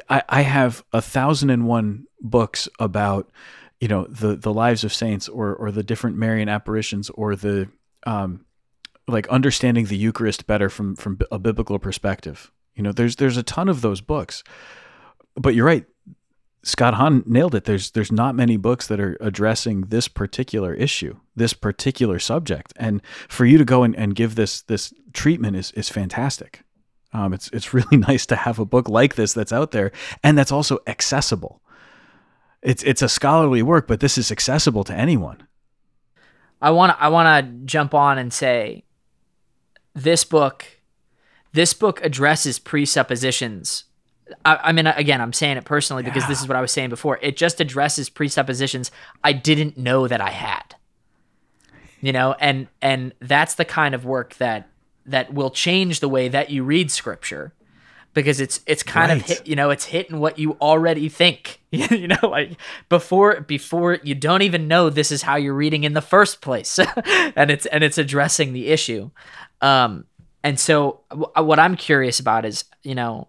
I, I have a thousand and one books about you know the the lives of saints or or the different Marian apparitions or the um like understanding the Eucharist better from from a biblical perspective. You know, there's there's a ton of those books, but you're right. Scott Hahn nailed it. There's there's not many books that are addressing this particular issue, this particular subject, and for you to go and, and give this this treatment is is fantastic. Um, it's it's really nice to have a book like this that's out there and that's also accessible. It's it's a scholarly work, but this is accessible to anyone. I want I want to jump on and say this book this book addresses presuppositions I, I, mean again i'm saying it personally because yeah. this is what i was saying before it just addresses presuppositions i didn't know that i had you know and and that's the kind of work that that will change the way that you read scripture because it's it's kind right. of hit, you know it's hitting what you already think you know like before before you don't even know this is how you're reading in the first place and it's and it's addressing the issue um, and so w- what I'm curious about is, you know,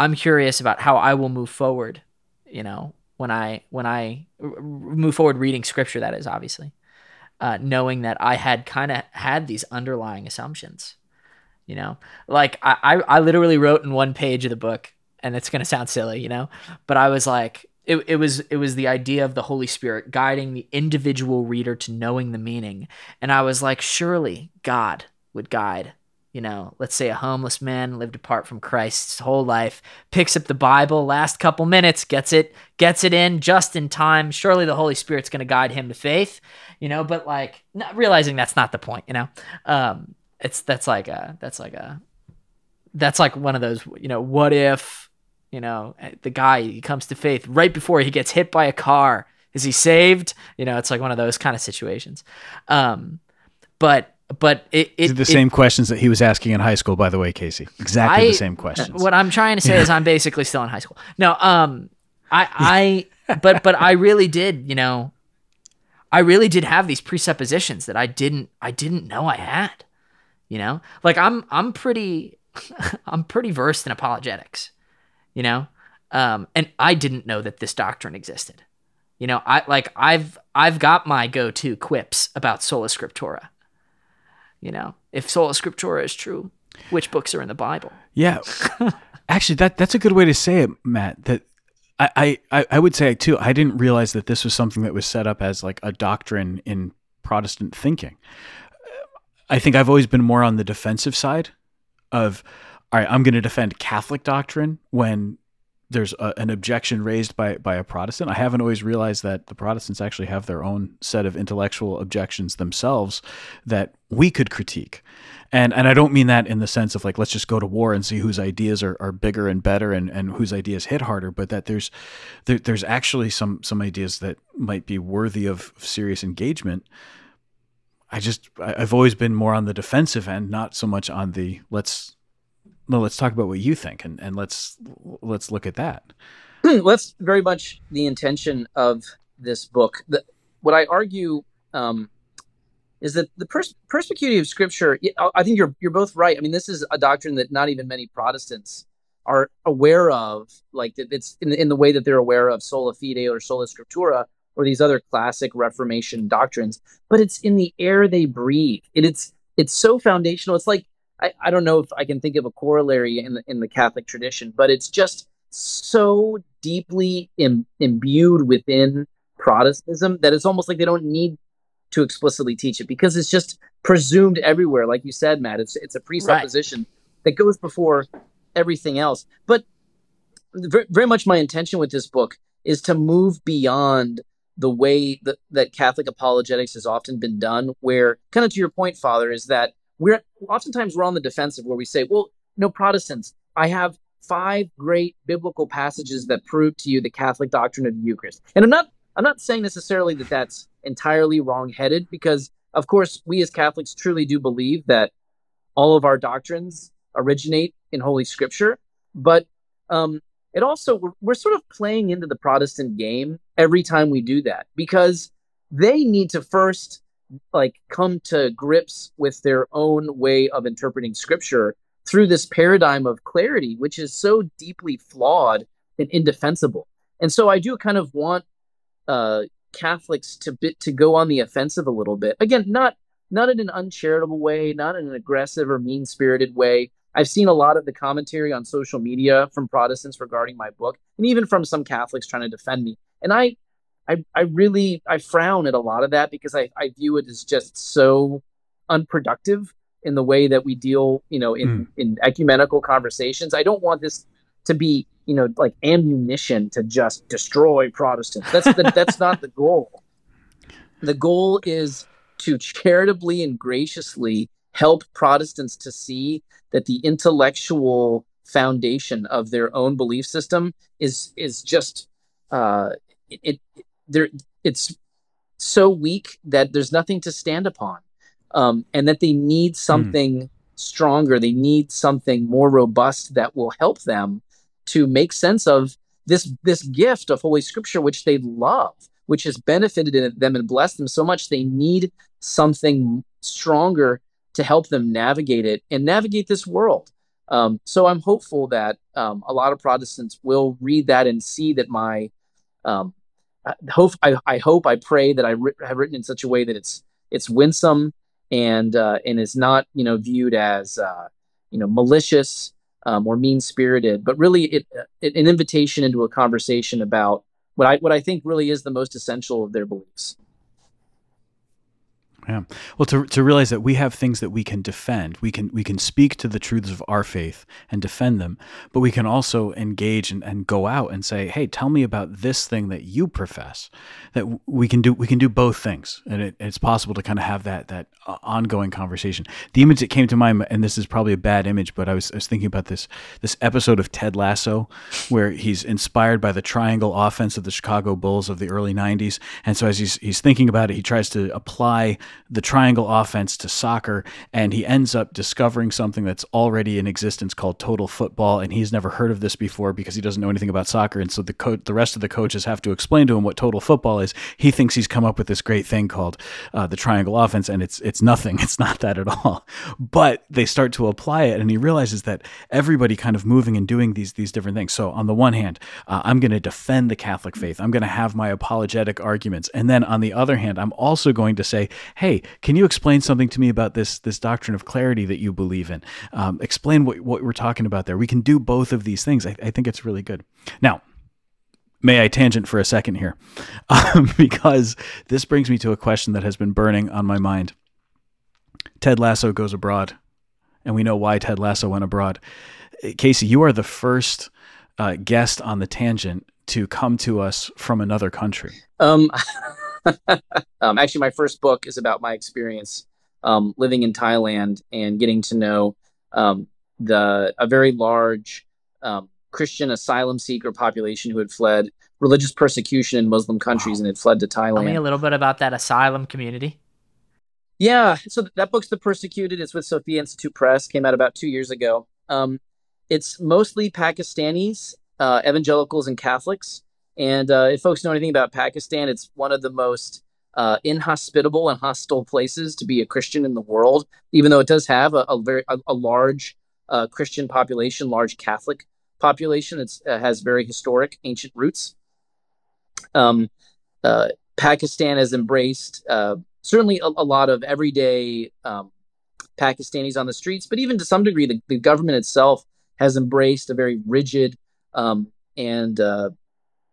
I'm curious about how I will move forward, you know, when I when I move forward reading scripture that is obviously. Uh, knowing that I had kind of had these underlying assumptions, you know, like I, I, I literally wrote in one page of the book, and it's gonna sound silly, you know, but I was like, it, it was it was the idea of the Holy Spirit guiding the individual reader to knowing the meaning, and I was like, surely God would guide. You know, let's say a homeless man lived apart from Christ his whole life, picks up the Bible last couple minutes, gets it, gets it in just in time. Surely the Holy Spirit's going to guide him to faith, you know. But like, not realizing that's not the point, you know. Um, it's that's like a that's like a that's like one of those, you know, what if, you know, the guy he comes to faith right before he gets hit by a car, is he saved? You know, it's like one of those kind of situations. Um, but but it, it the same questions that he was asking in high school by the way casey. Exactly I, the same questions. what i'm trying to say yeah. is i'm basically still in high school. No um i i but but i really did you know i really did have these presuppositions that i didn't i didn't know i had you know? Like i'm i'm pretty i'm pretty versed in apologetics you know? Um and i didn't know that this doctrine existed. You know i like i've i've got my go-to quips about sola scriptura you know, if sola scriptura is true, which books are in the Bible? Yeah, actually, that that's a good way to say it, Matt. That I, I I would say too. I didn't realize that this was something that was set up as like a doctrine in Protestant thinking. I think I've always been more on the defensive side of, all right, I'm going to defend Catholic doctrine when there's a, an objection raised by by a Protestant. I haven't always realized that the Protestants actually have their own set of intellectual objections themselves that we could critique. And and I don't mean that in the sense of like let's just go to war and see whose ideas are, are bigger and better and, and whose ideas hit harder, but that there's there, there's actually some some ideas that might be worthy of serious engagement. I just I've always been more on the defensive end, not so much on the let's well, let's talk about what you think, and, and let's let's look at that. that's very much the intention of this book. The, what I argue um, is that the pers- perspicuity of Scripture. I think you're you're both right. I mean, this is a doctrine that not even many Protestants are aware of. Like it's in, in the way that they're aware of sola fide or sola scriptura or these other classic Reformation doctrines. But it's in the air they breathe. It, it's it's so foundational. It's like I, I don't know if I can think of a corollary in the, in the Catholic tradition, but it's just so deeply Im- imbued within Protestantism that it's almost like they don't need to explicitly teach it because it's just presumed everywhere. Like you said, Matt, it's it's a presupposition right. that goes before everything else. But very, very much my intention with this book is to move beyond the way that, that Catholic apologetics has often been done, where kind of to your point, Father, is that we're oftentimes we're on the defensive where we say, well, no Protestants, I have five great biblical passages that prove to you the Catholic doctrine of the Eucharist. And I'm not I'm not saying necessarily that that's entirely wrong-headed because of course we as Catholics truly do believe that all of our doctrines originate in Holy Scripture, but um, it also we're, we're sort of playing into the Protestant game every time we do that because they need to first like come to grips with their own way of interpreting Scripture through this paradigm of clarity, which is so deeply flawed and indefensible. And so I do kind of want uh, Catholics to bit to go on the offensive a little bit. Again, not not in an uncharitable way, not in an aggressive or mean spirited way. I've seen a lot of the commentary on social media from Protestants regarding my book, and even from some Catholics trying to defend me. And I, I, I really I frown at a lot of that because I, I view it as just so unproductive in the way that we deal, you know, in, mm. in ecumenical conversations. I don't want this to be, you know, like ammunition to just destroy Protestants. That's the, that's not the goal. The goal is to charitably and graciously help Protestants to see that the intellectual foundation of their own belief system is is just uh, it, it there it's so weak that there's nothing to stand upon um, and that they need hmm. something mm. stronger. They need something more robust that will help them to make sense of this this gift of Holy Scripture, which they love, which has benefited them and blessed them so much. They need something stronger to help them navigate it and navigate this world. Um, so I'm hopeful that um, a lot of Protestants will read that and see that my um, I hope I, I hope I pray that I ri- have written in such a way that it's it's winsome and uh, and is not you know viewed as uh, you know malicious um, or mean spirited, but really it, it, an invitation into a conversation about what I what I think really is the most essential of their beliefs. Yeah. Well, to, to realize that we have things that we can defend, we can we can speak to the truths of our faith and defend them, but we can also engage and, and go out and say, "Hey, tell me about this thing that you profess." That we can do we can do both things, and it, it's possible to kind of have that that uh, ongoing conversation. The image that came to mind, and this is probably a bad image, but I was, I was thinking about this this episode of Ted Lasso, where he's inspired by the triangle offense of the Chicago Bulls of the early '90s, and so as he's he's thinking about it, he tries to apply the triangle offense to soccer, and he ends up discovering something that's already in existence called total football, and he's never heard of this before because he doesn't know anything about soccer, and so the co- the rest of the coaches have to explain to him what total football is. He thinks he's come up with this great thing called uh, the triangle offense, and it's it's nothing. It's not that at all. But they start to apply it, and he realizes that everybody kind of moving and doing these these different things. So on the one hand, uh, I'm going to defend the Catholic faith. I'm going to have my apologetic arguments, and then on the other hand, I'm also going to say, hey, can you explain something to me about this this doctrine of clarity that you believe in? Um, explain what what we're talking about there. We can do both of these things. I, I think it's really good. Now, may I tangent for a second here, um, because this brings me to a question that has been burning on my mind. Ted Lasso goes abroad, and we know why Ted Lasso went abroad. Casey, you are the first uh, guest on the tangent to come to us from another country. Um, um, actually, my first book is about my experience um, living in Thailand and getting to know um, the a very large um, Christian asylum seeker population who had fled religious persecution in Muslim countries wow. and had fled to Thailand. Tell me a little bit about that asylum community. Yeah, so that book's The Persecuted. It's with Sophia Institute Press. Came out about two years ago. Um, it's mostly Pakistanis, uh, evangelicals, and Catholics and uh, if folks know anything about Pakistan, it's one of the most uh, inhospitable and hostile places to be a Christian in the world, even though it does have a, a very a, a large uh, Christian population, large Catholic population. It uh, has very historic, ancient roots. Um, uh, Pakistan has embraced uh, certainly a, a, lot of everyday um, Pakistanis on the streets, but even to some degree, the, the government itself has embraced a very rigid um, and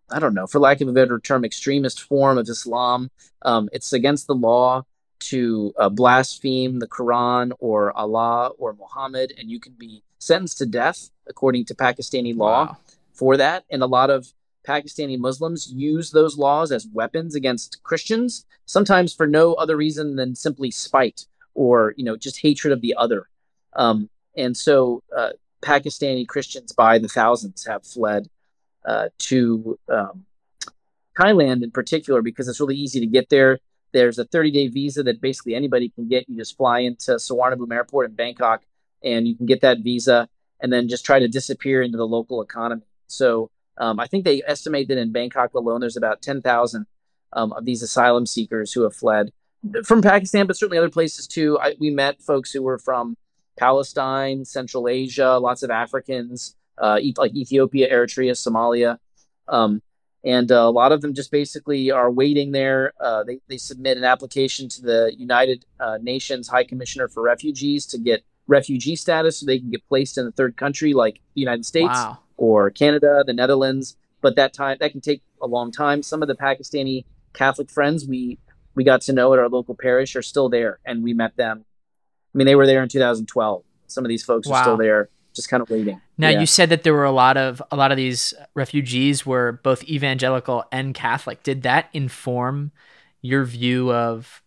I don't know, for lack of a better term, extremist form of Islam. Um, it's against the law to uh, blaspheme the Quran or Allah or Muhammad, and you can be sentenced to death according to Pakistani law wow. for that. And a lot of Pakistani Muslims use those laws as weapons against Christians, sometimes for no other reason than simply spite or you know just hatred of the other. Um, and so uh, Pakistani Christians by the thousands have fled uh, to um, Thailand in particular because it's really easy to get there. There's a 30 day visa that basically anybody can get. You just fly into Suvarnabhumi Airport in Bangkok and you can get that visa and then just try to disappear into the local economy. So um, I think they estimate that in Bangkok alone, there's about 10,000 um, of these asylum seekers who have fled from Pakistan, but certainly other places too. I, we met folks who were from Palestine, Central Asia, lots of Africans, uh, like Ethiopia, Eritrea, Somalia. Um, and uh, a lot of them just basically are waiting there. Uh, they, they submit an application to the United uh, Nations High Commissioner for Refugees to get refugee status so they can get placed in a third country like the United States wow. or Canada, the Netherlands. But that time that can take a long time. Some of the Pakistani Catholic friends we we got to know at our local parish are still there, and we met them. I mean, they were there in 2012. Some of these folks wow. are still there, just kind of waiting. Now, yeah. you said that there were a lot of a lot of these refugees were both evangelical and Catholic. Did that inform your view of,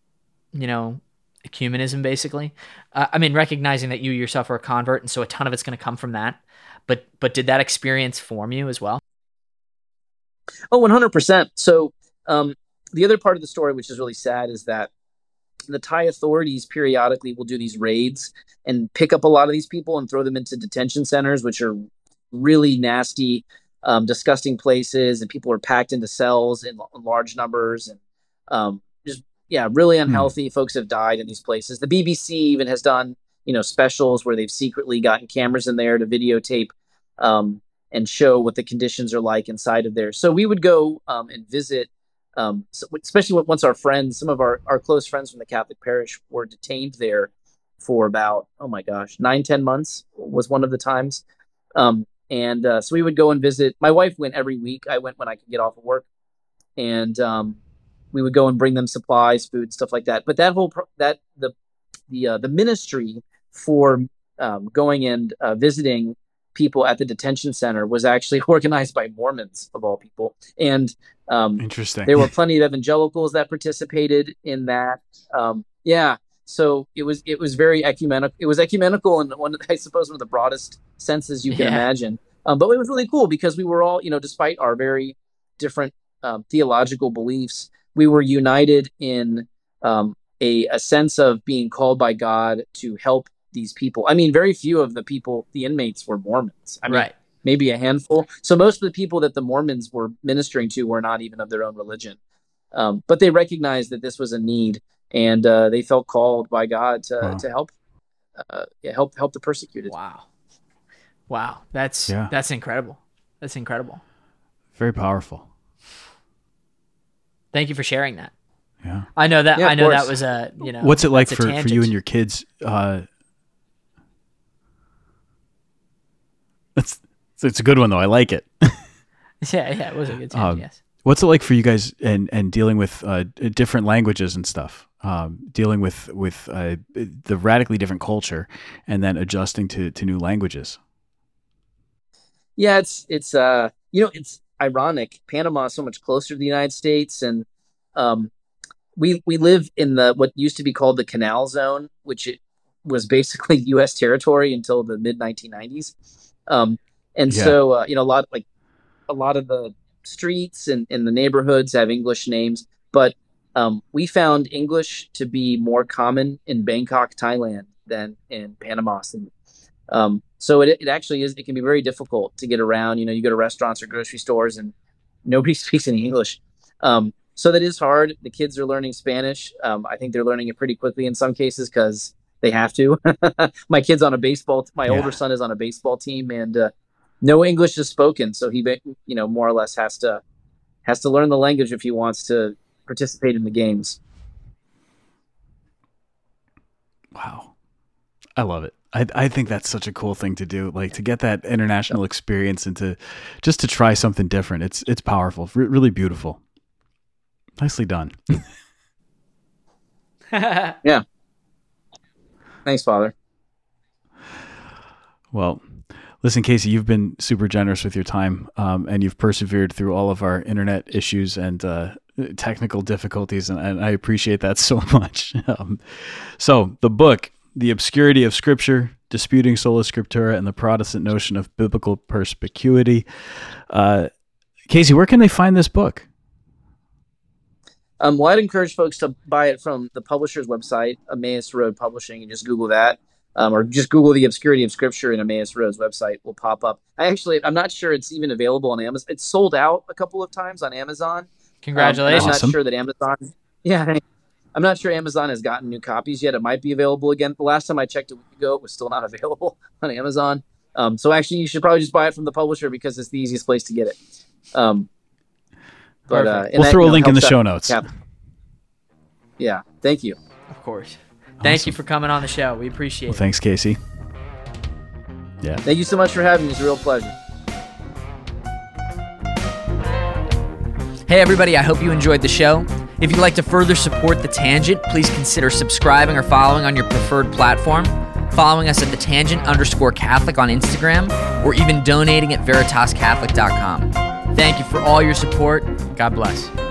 you know, ecumenism basically uh, i mean recognizing that you yourself are a convert and so a ton of it's going to come from that but but did that experience form you as well oh 100% so um, the other part of the story which is really sad is that the thai authorities periodically will do these raids and pick up a lot of these people and throw them into detention centers which are really nasty um, disgusting places and people are packed into cells in large numbers and um, just yeah, really hmm. unhealthy. Folks have died in these places. The BBC even has done, you know, specials where they've secretly gotten cameras in there to videotape um, and show what the conditions are like inside of there. So we would go um, and visit, um, so, especially once our friends, some of our, our close friends from the Catholic parish were detained there for about, oh my gosh, nine ten months was one of the times. Um, and uh, so we would go and visit. My wife went every week. I went when I could get off of work. And um, we would go and bring them supplies, food, stuff like that. But that whole pro- that the the uh, the ministry for um, going and uh, visiting people at the detention center was actually organized by Mormons of all people, and um, interesting. There were plenty of evangelicals that participated in that. Um, yeah, so it was it was very ecumenical. It was ecumenical in one, I suppose, one of the broadest senses you can yeah. imagine. Um, but it was really cool because we were all, you know, despite our very different um, theological beliefs, we were united in um, a, a sense of being called by God to help these people. I mean, very few of the people, the inmates, were Mormons. I mean, right. maybe a handful. So most of the people that the Mormons were ministering to were not even of their own religion. Um, but they recognized that this was a need, and uh, they felt called by God to, wow. to help, uh, yeah, help help the persecuted. Wow, wow, that's yeah. that's incredible. That's incredible. Very powerful. Thank you for sharing that. Yeah. I know that. Yeah, I know course. that was a you know. What's it like for, for you and your kids? Uh, that's it's a good one though. I like it. yeah, yeah, it was a good tangent. Um, yes. What's it like for you guys and and dealing with uh, different languages and stuff? Um, dealing with with uh, the radically different culture and then adjusting to to new languages. Yeah, it's it's uh you know it's ironic. Panama is so much closer to the United States, and um, we we live in the what used to be called the Canal Zone, which it was basically U.S. territory until the mid 1990s. Um, and yeah. so uh, you know a lot like a lot of the streets and, and the neighborhoods have English names, but um, we found English to be more common in Bangkok, Thailand, than in Panama City. Um, so it, it actually is, it can be very difficult to get around. You know, you go to restaurants or grocery stores and nobody speaks any English. Um, so that is hard. The kids are learning Spanish. Um, I think they're learning it pretty quickly in some cases because they have to. my kid's on a baseball, my yeah. older son is on a baseball team and, uh, no English is spoken. So he, you know, more or less has to, has to learn the language if he wants to participate in the games. Wow. I love it. I, I think that's such a cool thing to do, like to get that international experience and to just to try something different. It's it's powerful, Re- really beautiful. Nicely done. yeah. Thanks, Father. Well, listen, Casey, you've been super generous with your time, um, and you've persevered through all of our internet issues and uh, technical difficulties, and, and, I appreciate that so much. Um, so, the book, "The Obscurity of Scripture: Disputing Sola Scriptura and the Protestant Notion of Biblical Perspicuity." Uh, Casey, where can they find this book? Um, well, I'd encourage folks to buy it from the publisher's website, Emmaus Road Publishing, and just Google that um, or just Google the obscurity of Scripture and Emmaus Road's website will pop up. I actually, I'm not sure it's even available on Amazon. It's sold out a couple of times on Amazon. Congratulations! Um, I'm awesome. not sure that Amazon. Yeah, I'm not sure Amazon has gotten new copies yet. It might be available again. The last time I checked a week ago, it was still not available on Amazon. Um, so actually, you should probably just buy it from the publisher because it's the easiest place to get it. But uh, we'll that, throw you a know, link in the show notes. Yeah. yeah, thank you. Of course. Thank you for coming on the show. We appreciate Well, it. thanks, Casey. Yeah. Thank you so much for having me. It's a real pleasure. Hey, everybody, I hope you enjoyed the show. If you'd like to further support The Tangent, please consider subscribing or following on your preferred platform, following us at The Tangent underscore Catholic on Instagram, or even donating at veritascatholic.com. Thank you for all your support. God bless.